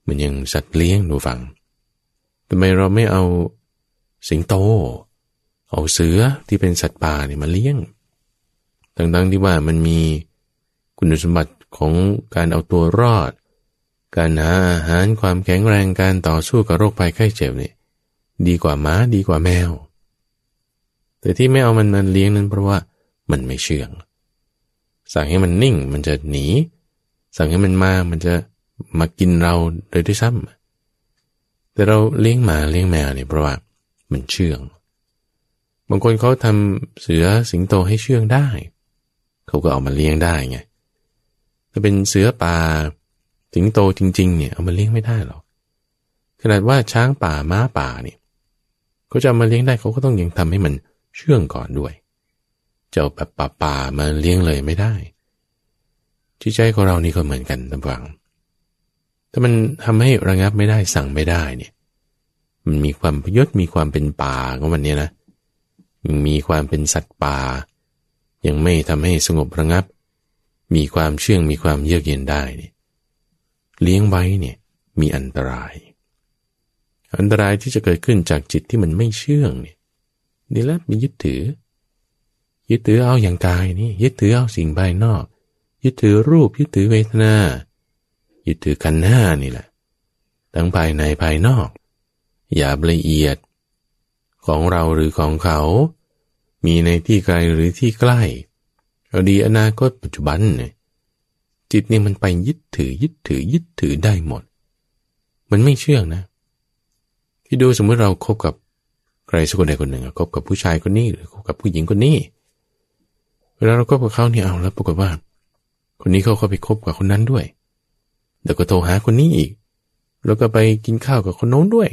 Speaker 1: มันยังสัตว์เลี้ยงดูฟังทำไมเราไม่เอาสิงโต เอาเสือที่เป็นสัตว์ป่าเนี่ยมาเลี้ยง ทั้งๆที่ว่ามันมีคุณสมบัติของการเอาตัวรอด การหาอาหารความแข็งแรงการต่อสู้กับโรคภัยไข้เจ็บเนี่ยดีกว่าหมาดีกว่าแมว แต่ที่ไม่เอามันมาเลี้ยงนั้นเพราะว่ามันไม่เชื่อง สั่งให้มันนิ่งมันจะหนี สั่งให้มันมามันจะมากินเราโดยที่ซ้ำแต่เราเลี้ยงหมาเลี้ยงแมวเนี่ยเพราะว่ามันเชื่อง บางคนเขาทำเสือสิงโตให้เชื่องได้ เขาก็เอามาเลี้ยงได้ไงถ้าเป็นเสือป่า สิงโตจริง ๆ เนี่ยเอามาเลี้ยงไม่ได้หรอกขนาดว่าช้างป่าม้าป่าเนี่ยเขาจะมาเลี้ยงได้เขาก็ต้องยังทำให้มันเชื่องก่อนด้วยจะเอาแบบป่าป่ามาเลี้ยงเลยไม่ได้จิตใจของเรานี่ก็เหมือนกันตำฝังถ้ามันทำให้ระงับไม่ได้สั่งไม่ได้เนี่ย มันมีความพยศมีความเป็นป่าของมันเนี่ยนะ มีความเป็นสัตว์ป่า ยังไม่ทำให้สงบระงับ มีความเชื่องมีความเยือกเย็นได้เนี่ย เลี้ยงไว้เนี่ยมีอันตราย อันตรายที่จะเกิดขึ้นจากจิตที่มันไม่เชื่องเนี่ยนี่แหละมียึดถือ ยึดถือเอาอย่างกายนี่ยึดถือเอาสิ่งภายนอก ยึดถือรูปยึดถือเวทนา ยึดถือกันห้านี่แหละ ทั้งภายในภายนอกอย่าละเอียด ของเราหรือของเขา มีในที่ไกลหรือที่ใกล้อดีอนาคตปัจจุบันเนี่ย จิตเนี่ยมันไปยึดถือยึดถือยึดถือได้หมด มันไม่เชื่องนะที่ดูสมมติเราครบกับใครสักคนใดคนหนึ่งคบกับผู้ชายคนนี้หรือคบกับผู้หญิงคนนี้ เวลาเราคบกับเขาเนี่ยเอาแล้วปรากฏว่า คนนี้เขาก็ไปคบกับคนนั้นด้วย แล้วก็โทรหาคนนี้อีก แล้วก็ไปกินข้าวกับคนโน้นด้วย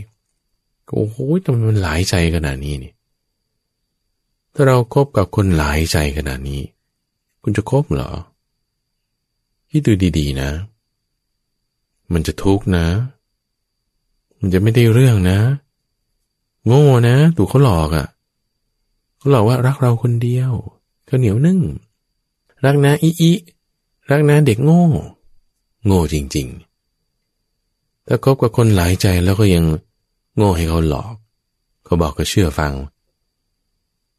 Speaker 1: โอ้โหทำไมมันหลายใจขนาดนี้นี่ถ้าเราครบกับคนหลายใจขนาดนี้ คุณจะคบเหรอ คิดดูดีๆนะ มันจะทุกข์นะ มันจะไม่ได้เรื่องนะ โง่นะถูกเขาหลอกอะ่ะเขาหลอกว่ารักเราคนเดียวเขาเหนียวนึ่ง รักนะอีอีรักนะเด็กโง่ โง่จริง ๆ ถ้าคบกับคนหลายใจแล้วก็ยังโง่ให้เขาหลอก เขาบอกก็เชื่อฟัง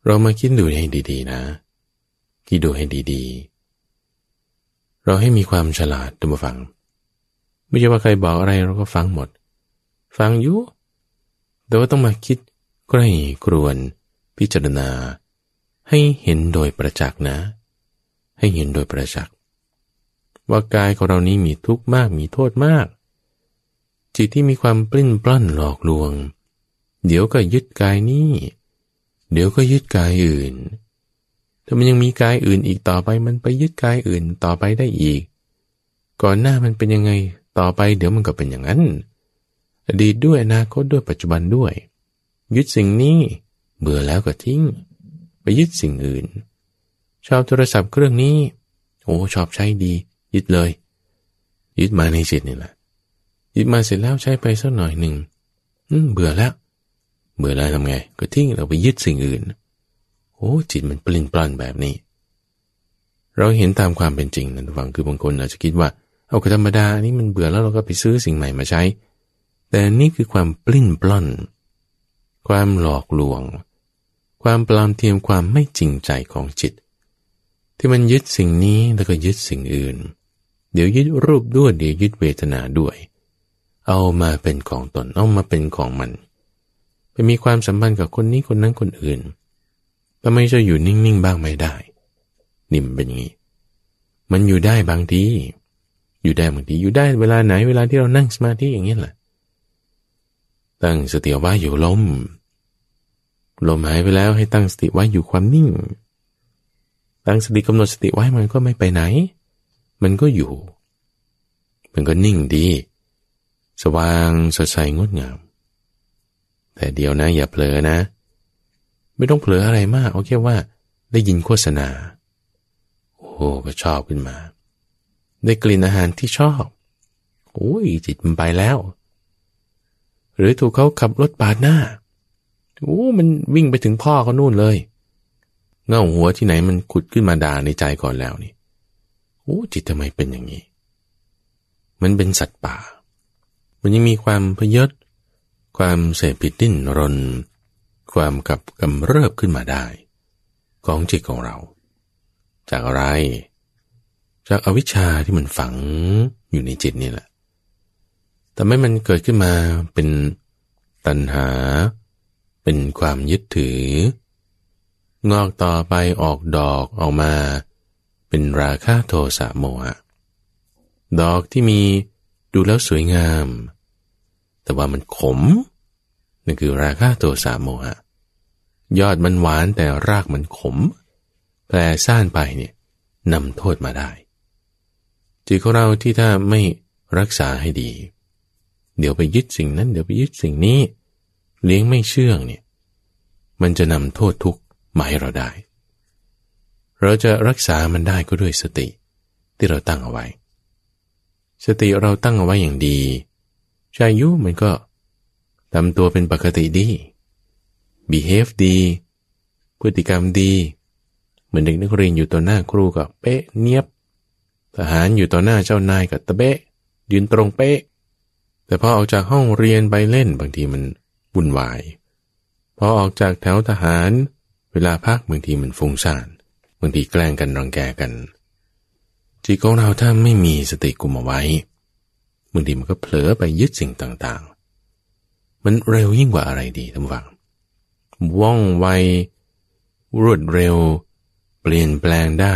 Speaker 1: เรามาคิดดูให้ดีๆนะ คิดดูให้ดีๆ เราให้มีความฉลาดตัมาฟัง ไม่ใช่ว่าใครบอกอะไรเราก็ฟังหมด ฟังอยู่ แต่ว่าต้องมาคิดใกล้กรวน พิจารณา ให้เห็นโดยประจักษ์นะ ให้เห็นโดยประจักษ์ว่ากายของเรานี้มีทุกข์มากมีโทษมาก จิตที่มีความปลิ้นปล้อนหลอกลวง เดี๋ยวก็ยึดกายนี้ เดี๋ยวก็ยึดกายอื่น ถ้ามันยังมีกายอื่นอีกต่อไปมันไปยึดกายอื่นต่อไปได้อีก ก่อนหน้ามันเป็นยังไงต่อไปเดี๋ยวมันก็เป็นอย่างนั้น อดีตด้วยอนาคตด้วยปัจจุบันด้วย ยึดสิ่งนี้เบื่อแล้วก็ทิ้ง ไปยึดสิ่งอื่น ชอบโทรศัพท์เครื่องนี้โอ้ชอบใช้ดี ยึดเลย ยึดมาในจิตนี่แหละยึดมาเสร็จแล้วใช้ไปสักหน่อยหนึ่งเบื่อแล้ว เบื่อแล้วทำไง ก็ทิ้งเราไปยึดสิ่งอื่น โอ้จิตมันปลิ้นปล้อนแบบนี้ เราเห็นตามความเป็นจริงนะฟังคือบางคนอาจจะคิดว่า เอาธรรมดาอันี่มันเบื่อแล้วเราก็ไปซื้อสิ่งใหม่มาใช้ แต่นี่คือความปลิ้นปล้นความหลอกลวง ความปลอมเทียมความไม่จริงใจของจิต ที่มันยึดสิ่งนี้แล้วก็ยึดสิ่งอื่น เดี๋ยวยึดรูปด้วยเดี๋ยวยึดเวทนาด้วย เอามาเป็นของตนเอามาเป็นของมัน ไปมีความสัมพันธ์กับคนนี้คนนั้นคนอื่น ทำไมจะอยู่นิ่งๆบ้างไม่ได้ นิ่มเป็นอย่างนี้ มันอยู่ได้บางที อยู่ได้บางที อยู่ได้เวลาไหนเวลาที่เรานั่งสมาธิอย่างนี้แหละ ตั้งสติไว้อยู่ลม ลมหายไปแล้วให้ตั้งสติไว้อยู่ความนิ่ง ตั้งสติกำหนดสติไว้มันก็ไม่ไปไหน มันก็อยู่ มันก็นิ่งดี สว่างสดใสงดงาม แต่เดี๋ยวนะอย่าเผลอนะ ไม่ต้องเผลออะไรมากเอาแค่ว่า ได้ยินโฆษณา โอ้ก็ชอบขึ้นมา ได้กลิ่นอาหารที่ชอบโอ้ยจิตมันไปแล้ว หรือถูกเขาขับรถปาดหน้าโอ้มันวิ่งไปถึงพ่อเขานู่นเลยเงาหัวที่ไหนมันขุดขึ้นมาด่าในใจก่อนแล้วนี่โอ้จิตทำไมเป็นอย่างนี้ มันเป็นสัตว์ป่า มันยังมีความพยศ ความเสพผิดดิ้นรน ความกับกำเริบขึ้นมาได้ ของจิตของเรา จากอะไร จากอวิชชาที่มันฝังอยู่ในจิตนี่แหละแต่ไม่มันเกิดขึ้นมาเป็นตัณหา เป็นความยึดถือ งอกต่อไปออกดอกออกมา เป็นราคาโทสะโมหะดอกที่มีดูแล้วสวยงาม แต่ว่ามันขมนั่นคือราคะโทสะโมหะ ยอดมันหวานแต่รากมันขม แปรซ่านไปเนี่ยนำโทษมาได้ จิตของเราที่ถ้าไม่รักษาให้ดี เดี๋ยวไปยึดสิ่งนั้น เดี๋ยวไปยึดสิ่งนี้ เลี้ยงไม่เชื่องเนี่ย มันจะนำโทษทุกข์มาให้เราได้ เราจะรักษามันได้ก็ด้วยสติที่เราตั้งเอาไว้ สติเราตั้งเอาไว้อย่างดีชายุมันก็ทำตัวเป็นปกติดี behave ดี พฤติกรรมดี เหมือนเด็กนักเรียนอยู่ต่อหน้าครูกับเป๊ะเนียบ ทหารอยู่ต่อหน้าเจ้านายกับตะเป๊ะยืนตรงเป๊ะ แต่พอออกจากห้องเรียนไปเล่นบางทีมันวุ่นวาย พอออกจากแถวทหาร เวลาพักบางทีมันฟุ้งซ่านบางทีแกล้งกันรังแกกัน จิตของเราถ้าไม่มีสติกุมเอาไว้บางทีมันก็เผลอไปยึดสิ่งต่างๆ มันเร็วยิ่งกว่าอะไรดีท่านฟัง ว่องไว รวดเร็ว เปลี่ยนแปลงได้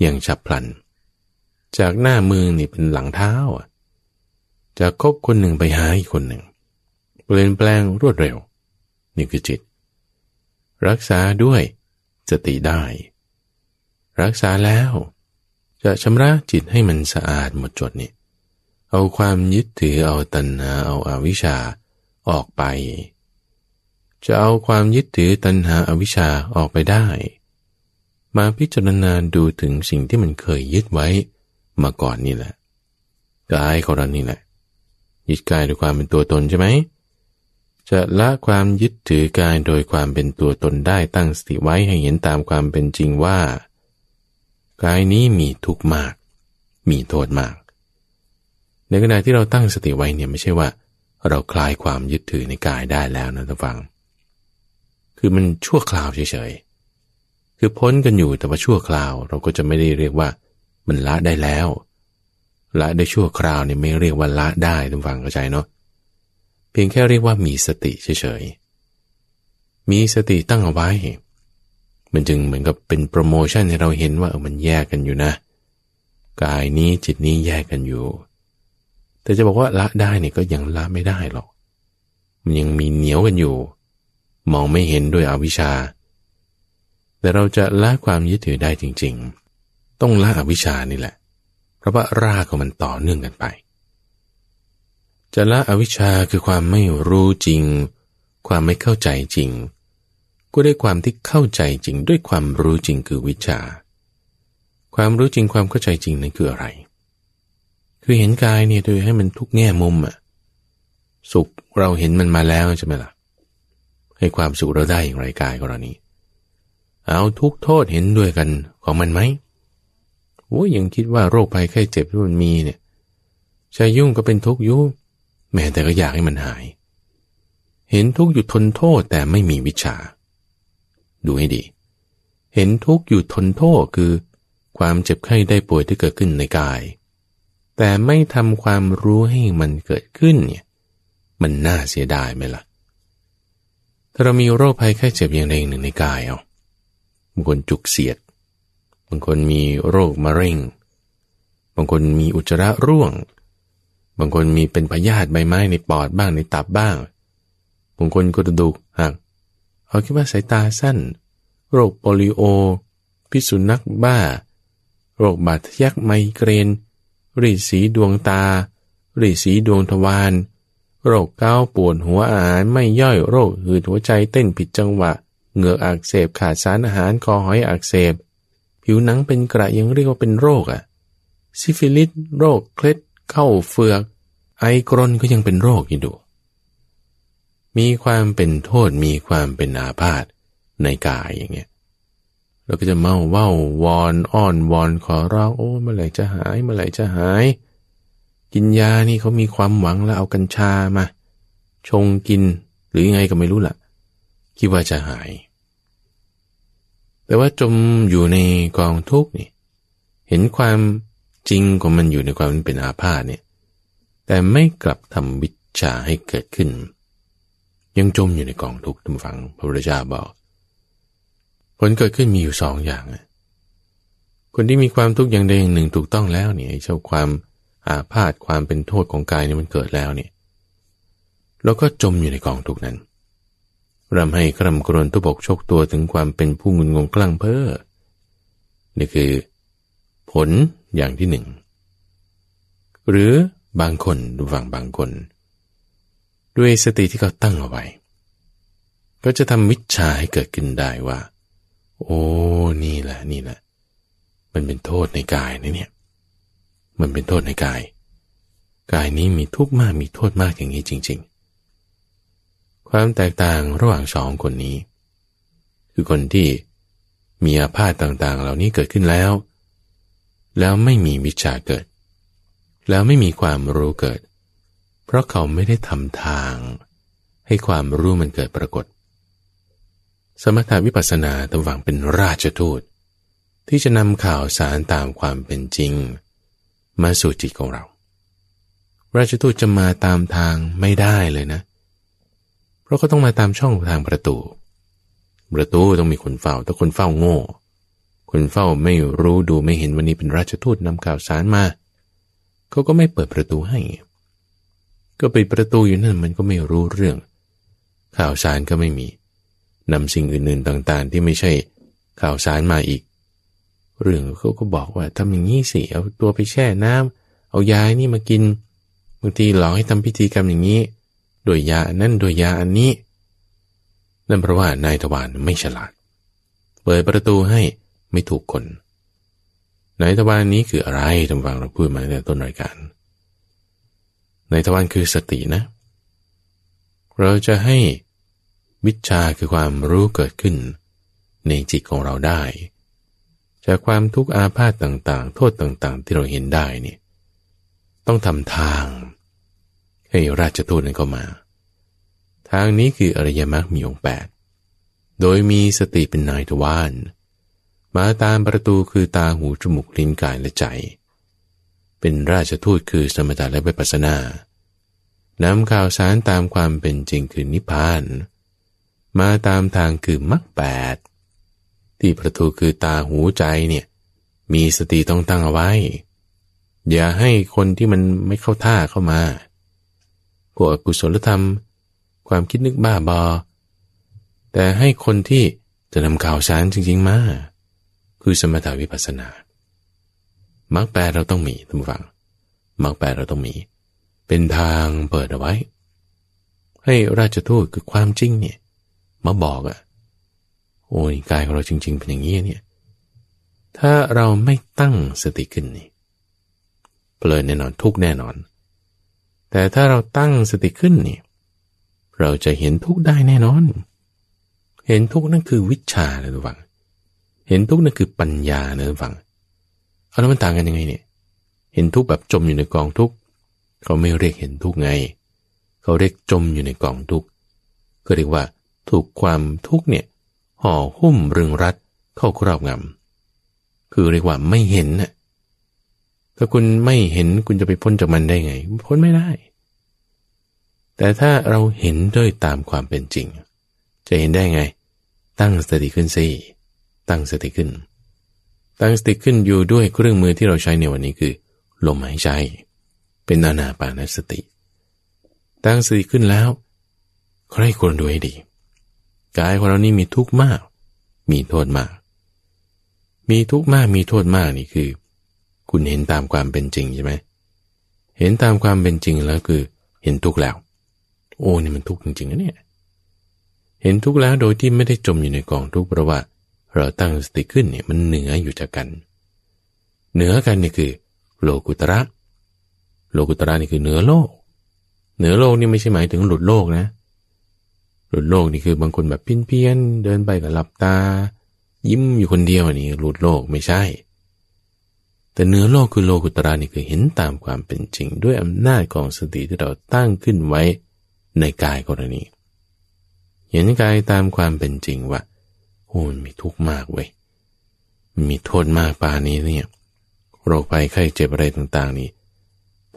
Speaker 1: อย่างฉับพลัน จากหน้ามือนี่เป็นหลังเท้าอะจากคบคนหนึ่งไปหาอีกคนหนึ่ง เปลี่ยนแปลงรวดเร็ว นี่คือจิต รักษาด้วยสติได้ รักษาแล้ว จะชำระจิตให้มันสะอาดหมดจดนี่เอาความยึดถือเอาตัณหาเอาอาวิชชาออกไป จะเอาความยึดถือตัณหาอาวิชชาออกไปได้ มาพิจารณาดูถึงสิ่งที่มันเคยยึดไว้มาก่อนนี่แหละกายของเรานี่แหละ ยึดกายด้วยความเป็นตัวตนใช่ไหมจะละความยึดถือกายโดยความเป็นตัวตนได้ตั้งสติไว้ให้เห็นตามความเป็นจริงว่า กายนี้มีทุกข์มาก มีโทษมาก ในขณะที่เราตั้งสติไว้เนี่ยไม่ใช่ว่า เราคลายความยึดถือในกายได้แล้วนะท่านฟัง คือมันชั่วคราวเฉยๆ คือพ้นกันอยู่แต่ว่าชั่วคราว เราก็จะไม่ได้เรียกว่า มันละได้แล้ว ละได้ชั่วคราวเนี่ยไม่เรียกว่าละได้ท่านฟังเข้าใจเนาะ เพียงแค่เรียกว่ามีสติเฉยๆ มีสติตั้งเอาไว้ มันจึงเหมือนกับเป็นโปรโมชั่นให้เราเห็นว่าเออมันแยกกันอยู่นะ กายนี้จิตนี้แยกกันอยู่ แต่จะบอกว่าละได้เนี่ยก็ยังละไม่ได้หรอก มันยังมีเหนียวกันอยู่ มองไม่เห็นด้วยอวิชชา แต่เราจะละความยึดถือได้จริง ๆ ต้องละอวิชชานี่แหละ เพราะว่ารากของมันต่อเนื่องกันไป จะละอวิชชาคือความไม่รู้จริง ความไม่เข้าใจจริง ก็ได้ความที่เข้าใจจริงด้วยความรู้จริงคือวิชา ความรู้จริงความเข้าใจจริงนั้นคืออะไร คือเห็นกายเนี่ยโดยให้มันทุกแง่มุมอะสุขเราเห็นมันมาแล้วใช่ไหมล่ะ ให้ความสุขเราได้อย่างไรกายกรณีเอาทุกโทษเห็นด้วยกันของมันไหมโอ้ยยังคิดว่าโรคภัยไข้เจ็บที่มันมีเนี่ยชายยุ่งก็เป็นทุกข์ยุ่งแม้แต่ก็อยากให้มันหาย เห็นทุกข์อยู่ทนโทษแต่ไม่มีวิชา ดูให้ดี เห็นทุกข์อยู่ทนโทษคือ ความเจ็บไข้ได้ป่วยที่เกิดขึ้นในกาย แต่ไม่ทำความรู้ให้มันเกิดขึ้นเนี่ย มันน่าเสียดายไหมละ่ะ ถ้าเรามีโรคภัยแค่เจ็บอย่างใดอย่างหนึ่งในกายเอาบางคนจุกเสียด บางคนมีโรคมะเร็ง บางคนมีอุจจาระร่วง บางคนมีเป็นพยาธิใบไม้ในปอดบ้างในตับบ้าง บางคนกระดูกหักเอาคิดว่าสายตาสั้น โรคโปลิโอ พิษสุนัขบ้า โรคบาดทะยักไมเกรนรีสีดวงตา รีสีดวงทวาร โรคเกาปวดหัวอาหารไม่ย่อยโรคหืดหัวใจเต้นผิดจังหวะ เหงือกอักเสบขาดสารอาหารคอหอยอักเสบ ผิวหนังเป็นกระยังเรียกว่าเป็นโรคอะซิฟิลิสโรคเคล็ดเข้าเฟือก ไอกรนก็ยังเป็นโรคอยู่ดู มีความเป็นโทษมีความเป็นอาพาธในกายอย่างเงี้ยเราก็จะเมาเว้าวอนอ้อนวอนขอร้องโอ้เมื่อไหร่จะหายเมื่อไหร่จะหาย กินยานี่เขามีความหวังแล้วเอากัญชามา ชงกินหรือยังไงก็ไม่รู้ล่ะ คิดว่าจะหาย แต่ว่าจมอยู่ในกองทุกข์นี่ เห็นความจริงของมันอยู่ในความเป็นอาพาธเนี่ย แต่ไม่กลับทำวิชาให้เกิดขึ้น ยังจมอยู่ในกองทุกข์ทุกฝังพระพุทธเจ้าบอก ผลเกิดขึ้นมีอยู่สองอย่าง คนที่มีความทุกข์อย่างใดอย่างหนึ่งถูกต้องแล้วเนี่ยเจ้าความ อาพาธความเป็นโทษของกายเนี่ยมันเกิดแล้วเนี่ยแล้วก็จมอยู่ในกองทุกนั้นรำให้กรำกรนทุบกชกตัวถึงความเป็นผู้งุนงงกลั่งเพ้อนี่คือ ผลอย่างที่หนึ่ง หรือบางคนดูฟังบางคน ด้วยสติที่เขาตั้งเอาไว้ ก็จะทำวิชาให้เกิดขึ้นได้ว่า โอ้ นี่แหละ นี่แหละ มันเป็นโทษในกายนะเนี่ย มันเป็นโทษในกาย กายนี้มีทุกข์มากมีโทษมากอย่างนี้จริง ๆ ความแตกต่างระหว่างสองคนนี้ คือคนที่มีอาพาธต่างๆ เหล่านี้เกิดขึ้นแล้ว แล้วไม่มีวิชาเกิด แล้วไม่มีความรู้เกิด เพราะเขาไม่ได้ทำทาง ให้ความรู้มันเกิดปรากฏ สมถาวิปัสสนาตวังเป็นราชทูตที่จะนำข่าวสารตามความเป็นจริง มาสู่จิตของเรา ราชทูตจะมาตามทางไม่ได้เลยนะ เพราก็ต้องมาตามช่องทางประตู ประตูต้องมีคนเฝ้า แต่คนเฝ้าโง่ คนเฝ้าไม่รู้ดูไม่เห็นวันนี้เป็นราชทูตนำข่าวสารมาเขาก็ไม่เปิดประตูให้ ก็ไปประตูอยู่นั่นมันก็ไม่รู้เรื่อง ข่าวสารก็ไม่มีนำสิ่งอื่นๆต่างๆ ที่ไม่ใช่ข่าวสารมาอีก เรื่องเขาก็บอกว่าทำอย่างนี้สิเอาตัวไปแช่น้ำเอายานี่มากินบางทีหลอกให้ทำพิธีกรรมอย่างนี้ โดยยาอันนั้นโดยยาอันนี้นั่นเพราะว่านายทวารไม่ฉลาด เปิดประตูให้ไม่ถูกคนนายทวารนี้คืออะไรทำฟังเราพูดมาในต้นรายการนายทวารคือสตินะ เราจะให้วิชาคือความรู้เกิดขึ้น ในจิตของเราได้ จากความทุกข์อาพาธต่างๆ โทษต่างๆ ที่เราเห็นได้เนี่ยต้องทำทาง ให้ราชทูตนั้นเข้ามา ทางนี้คืออริยมรรคมีองค์แปดโดยมีสติเป็นนายทวารมาตามประตูคือตาหูจมูกลิ้นกายและใจ เป็นราชทูตคือสมถะและวิปัสสนานำข่าวสารตามความเป็นจริงคือนิพพาน มาตามทางคือมรรคแปด ที่ประตูคือตาหูใจเนี่ยมีสติต้องตั้งเอาไว้ อย่าให้คนที่มันไม่เข้าท่าเข้ามาพวกอกุศลธรรม ความคิดนึกบ้าบอ แต่ให้คนที่จะนำข่าวสารจริง ๆ มา คือสมถาวิปัสสนามรรคแปดเราต้องมีท่านผู้ฟังมรรคแปดเราต้องมี เป็นทางเปิดเอาไว้ ให้ราชทูตคือความจริงเนี่ยมาบอกอะ โอ้ยกายของเราจริง ๆ เป็นอย่างนี้เนี่ย ถ้าเราไม่ตั้งสติขึ้นนี่เปลินแน่นอนทุกแน่นอน แต่ถ้าเราตั้งสติขึ้นนี่เราจะเห็นทุกได้แน่นอน เห็นทุกนั่นคือวิชานะทุกฝัง เห็นทุกนั่นคือปัญญานะทุกฝังเอาแล้วมันต่างกันยังไงเนี่ยเห็นทุกแบบจมอยู่ในกองทุกเขาไม่เรียกเห็นทุกไง เขาเรียกจมอยู่ในกองทุกก็เรียกว่าถูกความทุกเนี่ย ห่อหุ้มรึงรัดเข้าครอบงำคือเรียกว่าไม่เห็นน่ะถ้าคุณไม่เห็นคุณจะไปพ้นจากมันได้ไง พ้นไม่ได้ แต่ถ้าเราเห็นด้วยตามความเป็นจริง จะเห็นได้ไง ตั้งสติขึ้นสิตั้งสติขึ้น ตั้งสติขึ้นอยู่ด้วยเครื่องมือที่เราใช้ในวันนี้คือ ลมหายใจ เป็นนานาปานสติ ตั้งสติขึ้นแล้วใครควรดูให้ดี กายของเรานี่มีทุกข์มาก มีโทษมาก มีทุกข์มากมีโทษมากนี่คือ คุณเห็นตามความเป็นจริงใช่ไหมเห็นตามความเป็นจริงแล้วคือ เห็นทุกข์แล้ว โอ้นี่มันทุกข์จริงๆนะเนี่ยเห็นทุกข์แล้วโดยที่ไม่ได้จมอยู่ในกองทุกข์เพราะว่า เราตั้งสติขึ้นเนี่ยมันเหนืออยู่จากกัน เหนือกันนี่คือ โลกุตระ โลกุตระนี่คือเหนือโลก เหนือโลกนี่ไม่ใช่หมายถึงหลุดโลกนะ หลุดโลกนี่คือบางคนแบบเพี้ยนๆเดินไปกับหลับตา ยิ้มอยู่คนเดียวนี่หลุดโลกไม่ใช่ แต่เนื้อโลกคือโลกุตระนี่คือเห็นตามความเป็นจริง ด้วยอำนาจของสติที่เราตั้งขึ้นไว้ในกายกรณีเห็นกายตามความเป็นจริงว่าโอ้มีทุกข์มากเว้ยมีโทษมากป่านี้เนี่ยโรคภัยไข้เจ็บอะไรต่างๆ นี่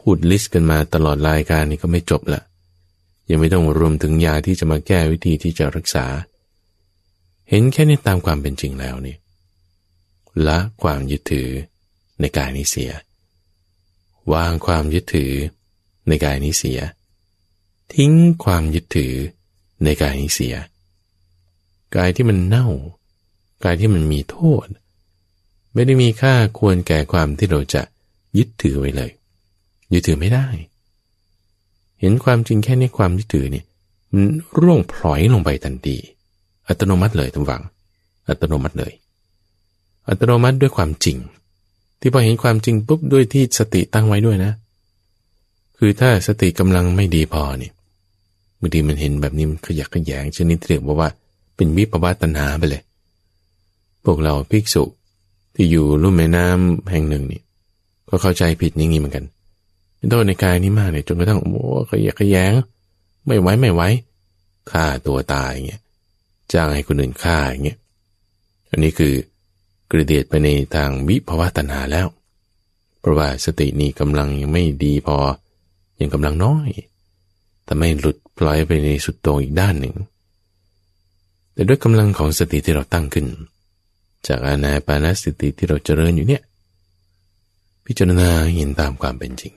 Speaker 1: พูดลิสต์กันมาตลอดรายการนี้ก็ไม่จบละ ยังไม่ต้องรวมถึงยาที่จะมาแก้วิธีที่จะรักษา เห็นแค่นี้ตามความเป็นจริงแล้วนี่ละความยึดถือในกายนี้เสียวางความยึดถือในกายนี้เสีย ทิ้งความยึดถือในกายนี้เสีย กายที่มันเน่า กายที่มันมีโทษ ไม่ได้มีค่าควรแก่ความที่เราจะยึดถือไว้เลย ยึดถือไม่ได้ เห็นความจริงแค่นี้ความยึดถือเนี่ยมันร่วงพลอยลงไปทันที อัตโนมัติเลยทั้งฝัง อัตโนมัติเลย อัตโนมัติด้วยความจริง ที่พอเห็นความจริงปุ๊บด้วยที่สติตั้งไว้ด้วยนะ คือถ้าสติกำลังไม่ดีพอเนี่ยบางทีมันเห็นแบบนี้มันขยักขยงชนิดเรียกว่าว่า เป็นวิปวัตนาไปเลย พวกเราภิกษุที่อยู่ลุ่มแม่น้ำแห่งหนึ่งนี่ก็เข้าใจผิดอย่างนี้เหมือนกัน โทษในกายนี้มากเลยจนกระทั่งโอ้ขยะขยง ไม่ไหวไม่ไหวฆ่าตัวตายเงี้ยจ้างให้คนอื่นฆ่าอย่างเงี้ยอันนี้คือกระเดียดไปในทางวิภาวะตัณหาแล้ว เพราะว่าสตินี้กำลังยังไม่ดีพอ ยังกำลังน้อย แต่ไม่หลุดปล่อยไปในสุดโต่งอีกด้านหนึ่ง แต่ด้วยกำลังของสติที่เราตั้งขึ้น จากอานาปานสติที่เราเจริญอยู่เนี่ย พิจารณาเห็นตามความเป็นจริง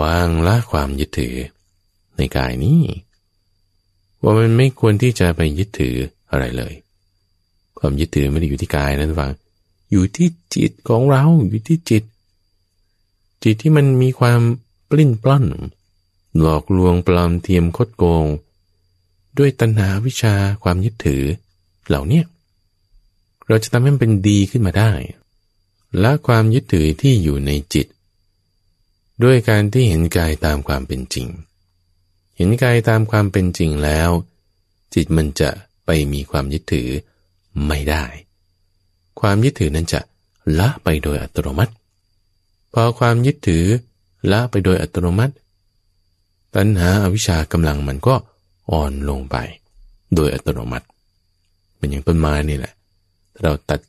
Speaker 1: วางละความยึดถือ ในกายนี้ ว่ามันไม่ควรที่จะไปยึดถืออะไรเลย ความยึดถือไม่ได้อยู่ที่กายนะทุกฝัง อยู่ที่จิตของเราอยู่ที่จิต จิตที่มันมีความปลิ้นปล้อนหลอกลวงปลอมเทียมคดโกง ด้วยตัณหาวิชาความยึดถือ เหล่านี้เราจะทำให้มันเป็นดีขึ้นมาได้ และความยึดถือที่อยู่ในจิต ด้วยการที่เห็นกายตามความเป็นจริง เห็นกายตามความเป็นจริงแล้ว จิตมันจะไปมีความยึดถือไม่ได้ ความยึดถือนั้นจะละไปโดยอัตโนมัติ พอความยึดถือละไปโดยอัตโนมัติ ตัณหาอวิชากำลังมันก็อ่อนลงไป โดยอัตโนมัติ เป็นอย่างต้นไม้นี่แหละ เราตัด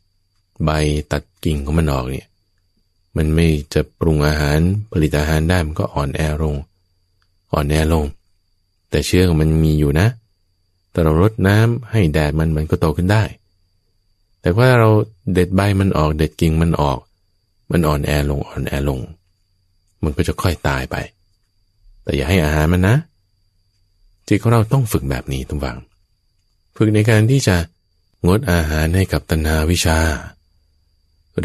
Speaker 1: ใบตัดกิ่งของมันออกเนี่ย มันไม่จะปรุงอาหารผลิตอาหารได้มันก็อ่อนแอลง อ่อนแอลง แต่เชื้อของมันมีอยู่นะ แต่เรารดน้ำให้แดดมันมันก็โตขึ้นได้ แต่ว่าเราเด็ดใบมันออกเด็ดกิ่งมันออก มันอ่อนแอลงอ่อนแอลง มันก็จะค่อยตายไป แต่อย่าให้อาหารมันนะจิตของเราต้องฝึกแบบนี้ทุกฝัง ฝึกในการที่จะงดอาหารให้กับตัณหาวิชา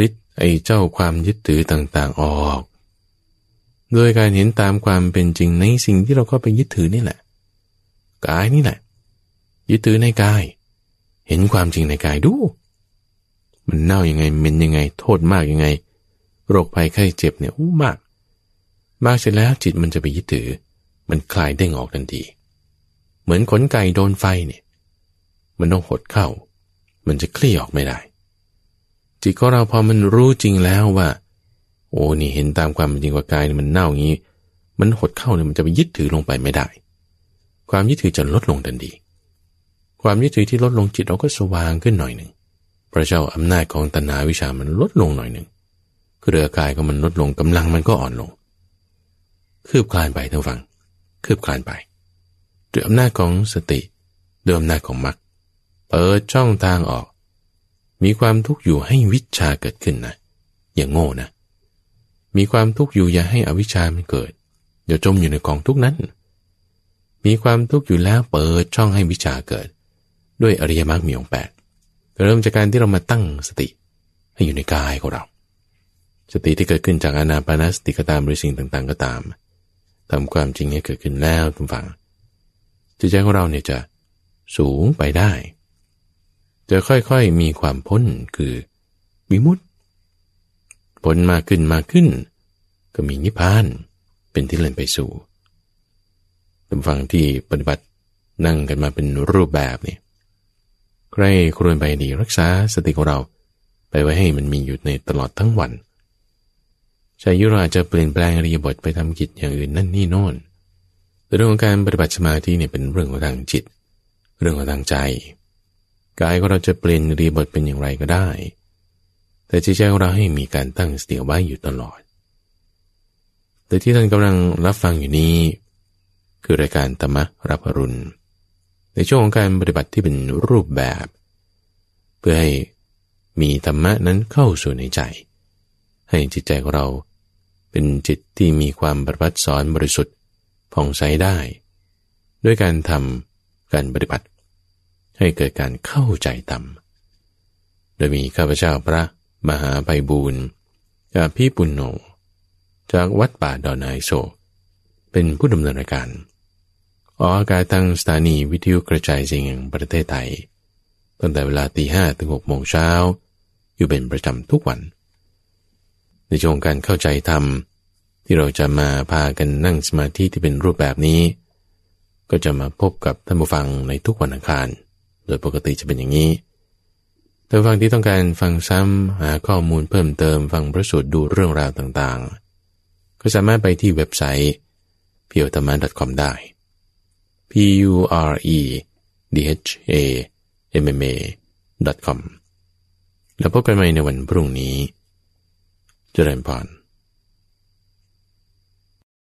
Speaker 1: ฤทธิ ไอ้เจ้าความยึดถือต่างๆออก โดยการเห็นตามความเป็นจริงในสิ่งที่เราก็ไปยึดถือนี่แหละ กายนี่แหละ ยึดถือในกาย เห็นความจริงในกายดู มันเน่ายังไงเป็นยังไง โทษมากยังไง โรคภัยไข้เจ็บเนี่ยอู้มาก มากเสร็จแล้วจิตมันจะไปยึดถือ มันคลายเด้งออกทันที เหมือนขนไก่โดนไฟเนี่ย มันต้องหดเข้า มันจะคลี่ออกไม่ได้ จิตของเราพอมันรู้จริงแล้วว่า โอ้นี่เห็นตามความจริงว่ากายมันเน่าอย่างนี้ มันหดเข้าเนี่ยมันจะไปยึดถือลงไปไม่ได้ ความยึดถือจะลดลงทันทีความยึดถือที่ลดลงจิตเราก็สว่างขึ้นหน่อยหนึ่งพระเจ้าอำนาจของตัณหาวิชามันลดลงหน่อยหนึ่งเครือกายก็มันลดลงกำลังมันก็อ่อนลง คืบคลานไปท่านฟัง คืบคลานไปด้วยอำนาจของสติด้วยอำนาจของมรรคเปิดช่องทางออก มีความทุกข์อยู่ให้วิชาเกิดขึ้นนะ อย่างโง่นะ มีความทุกข์อยู่อย่าให้อวิชามันเกิดอย่าจมอยู่ในกองทุกนั้น มีความทุกข์อยู่แล้วเปิดช่องให้วิชาเกิด ด้วยอริยมรรคมีองแปดเริ่มจากการที่เรามาตั้งสติ ให้อยู่ในกายของเรา สติที่เกิดขึ้นจากอานาปานาสติก็ตามหรือสิ่งต่างๆ ก็ตามทำความจริงให้เกิดขึ้นแล้วทุกฝังจิตใจของเราเนี่ยจะสูงไปได้ จะค่อยๆมีความพ้นคือวิมุตติพ้นมากขึ้นมากขึ้น ก็มีนิพพานเป็นที่เล่นไปสู่ตามฟังที่ปฏิบัตินั่งกันมาเป็นรูปแบบนี่ใครครวญไปดีรักษาสติของเรา ไปไว้ให้มันมีอยู่ในตลอดทั้งวันชายุราจะเปลี่ยนแปลงอริยบทไปทำกิจอย่างอื่นนั่นนี่โน่นเรื่องของการปฏิบัติสมาธิเนี่ยเป็นเรื่องของทางจิต เรื่องของทางใจ กายของเราจะเปลี่ยนริยบทเป็นอย่างไรก็ได้ แต่จิตใจของเราให้มีการตั้งสติไว้อยู่ตลอด แต่ที่ท่านกำลังรับฟังอยู่นี้ คือรายการธรรมรับอรุณ ในช่วงของการปฏิบัติที่เป็นรูปแบบ เพื่อให้มีธรรมะนั้นเข้าสู่ในใจ ให้จิตใจของเราเป็นจิตที่มีความประพัดสอนบริสุทธิ์ผ่องใสได้ ด้วยการทำการปฏิบัติ ให้เกิดการเข้าใจธรรม โดยมีข้าพเจ้าพระมหาไพบูรณ์จากพี่ปุณโญจากวัดป่าดอนไอโศเป็นผู้ดำเนินรายการ ออกอากาศทางสถานีวิทยุกระจายเสียงแห่งประเทศไทย ตั้งแต่เวลาตีห้ถึงหกโมงเช้า อยู่เป็นประจำทุกวัน ในช่วงการเข้าใจธรรม ที่เราจะมาพากันนั่งสมาธิที่เป็นรูปแบบนี้ ก็จะมาพบกับท่านผู้ฟังในทุกวันอังคาร ดยปกติจะเป็นอย่างนี้ท่านฟังที่ต้องการฟังซ้ำหาข้อมูลเพิ่มเติมฟังพระสูตรดูเรื่องราวต่างๆ ก็สามารถไปที่เว็บไซต์ p u r e t a m a c o m ได้ p u r e d h a m m a com แล้วพบกันใหม่ในวันพรุ่งนี้ เจริญพร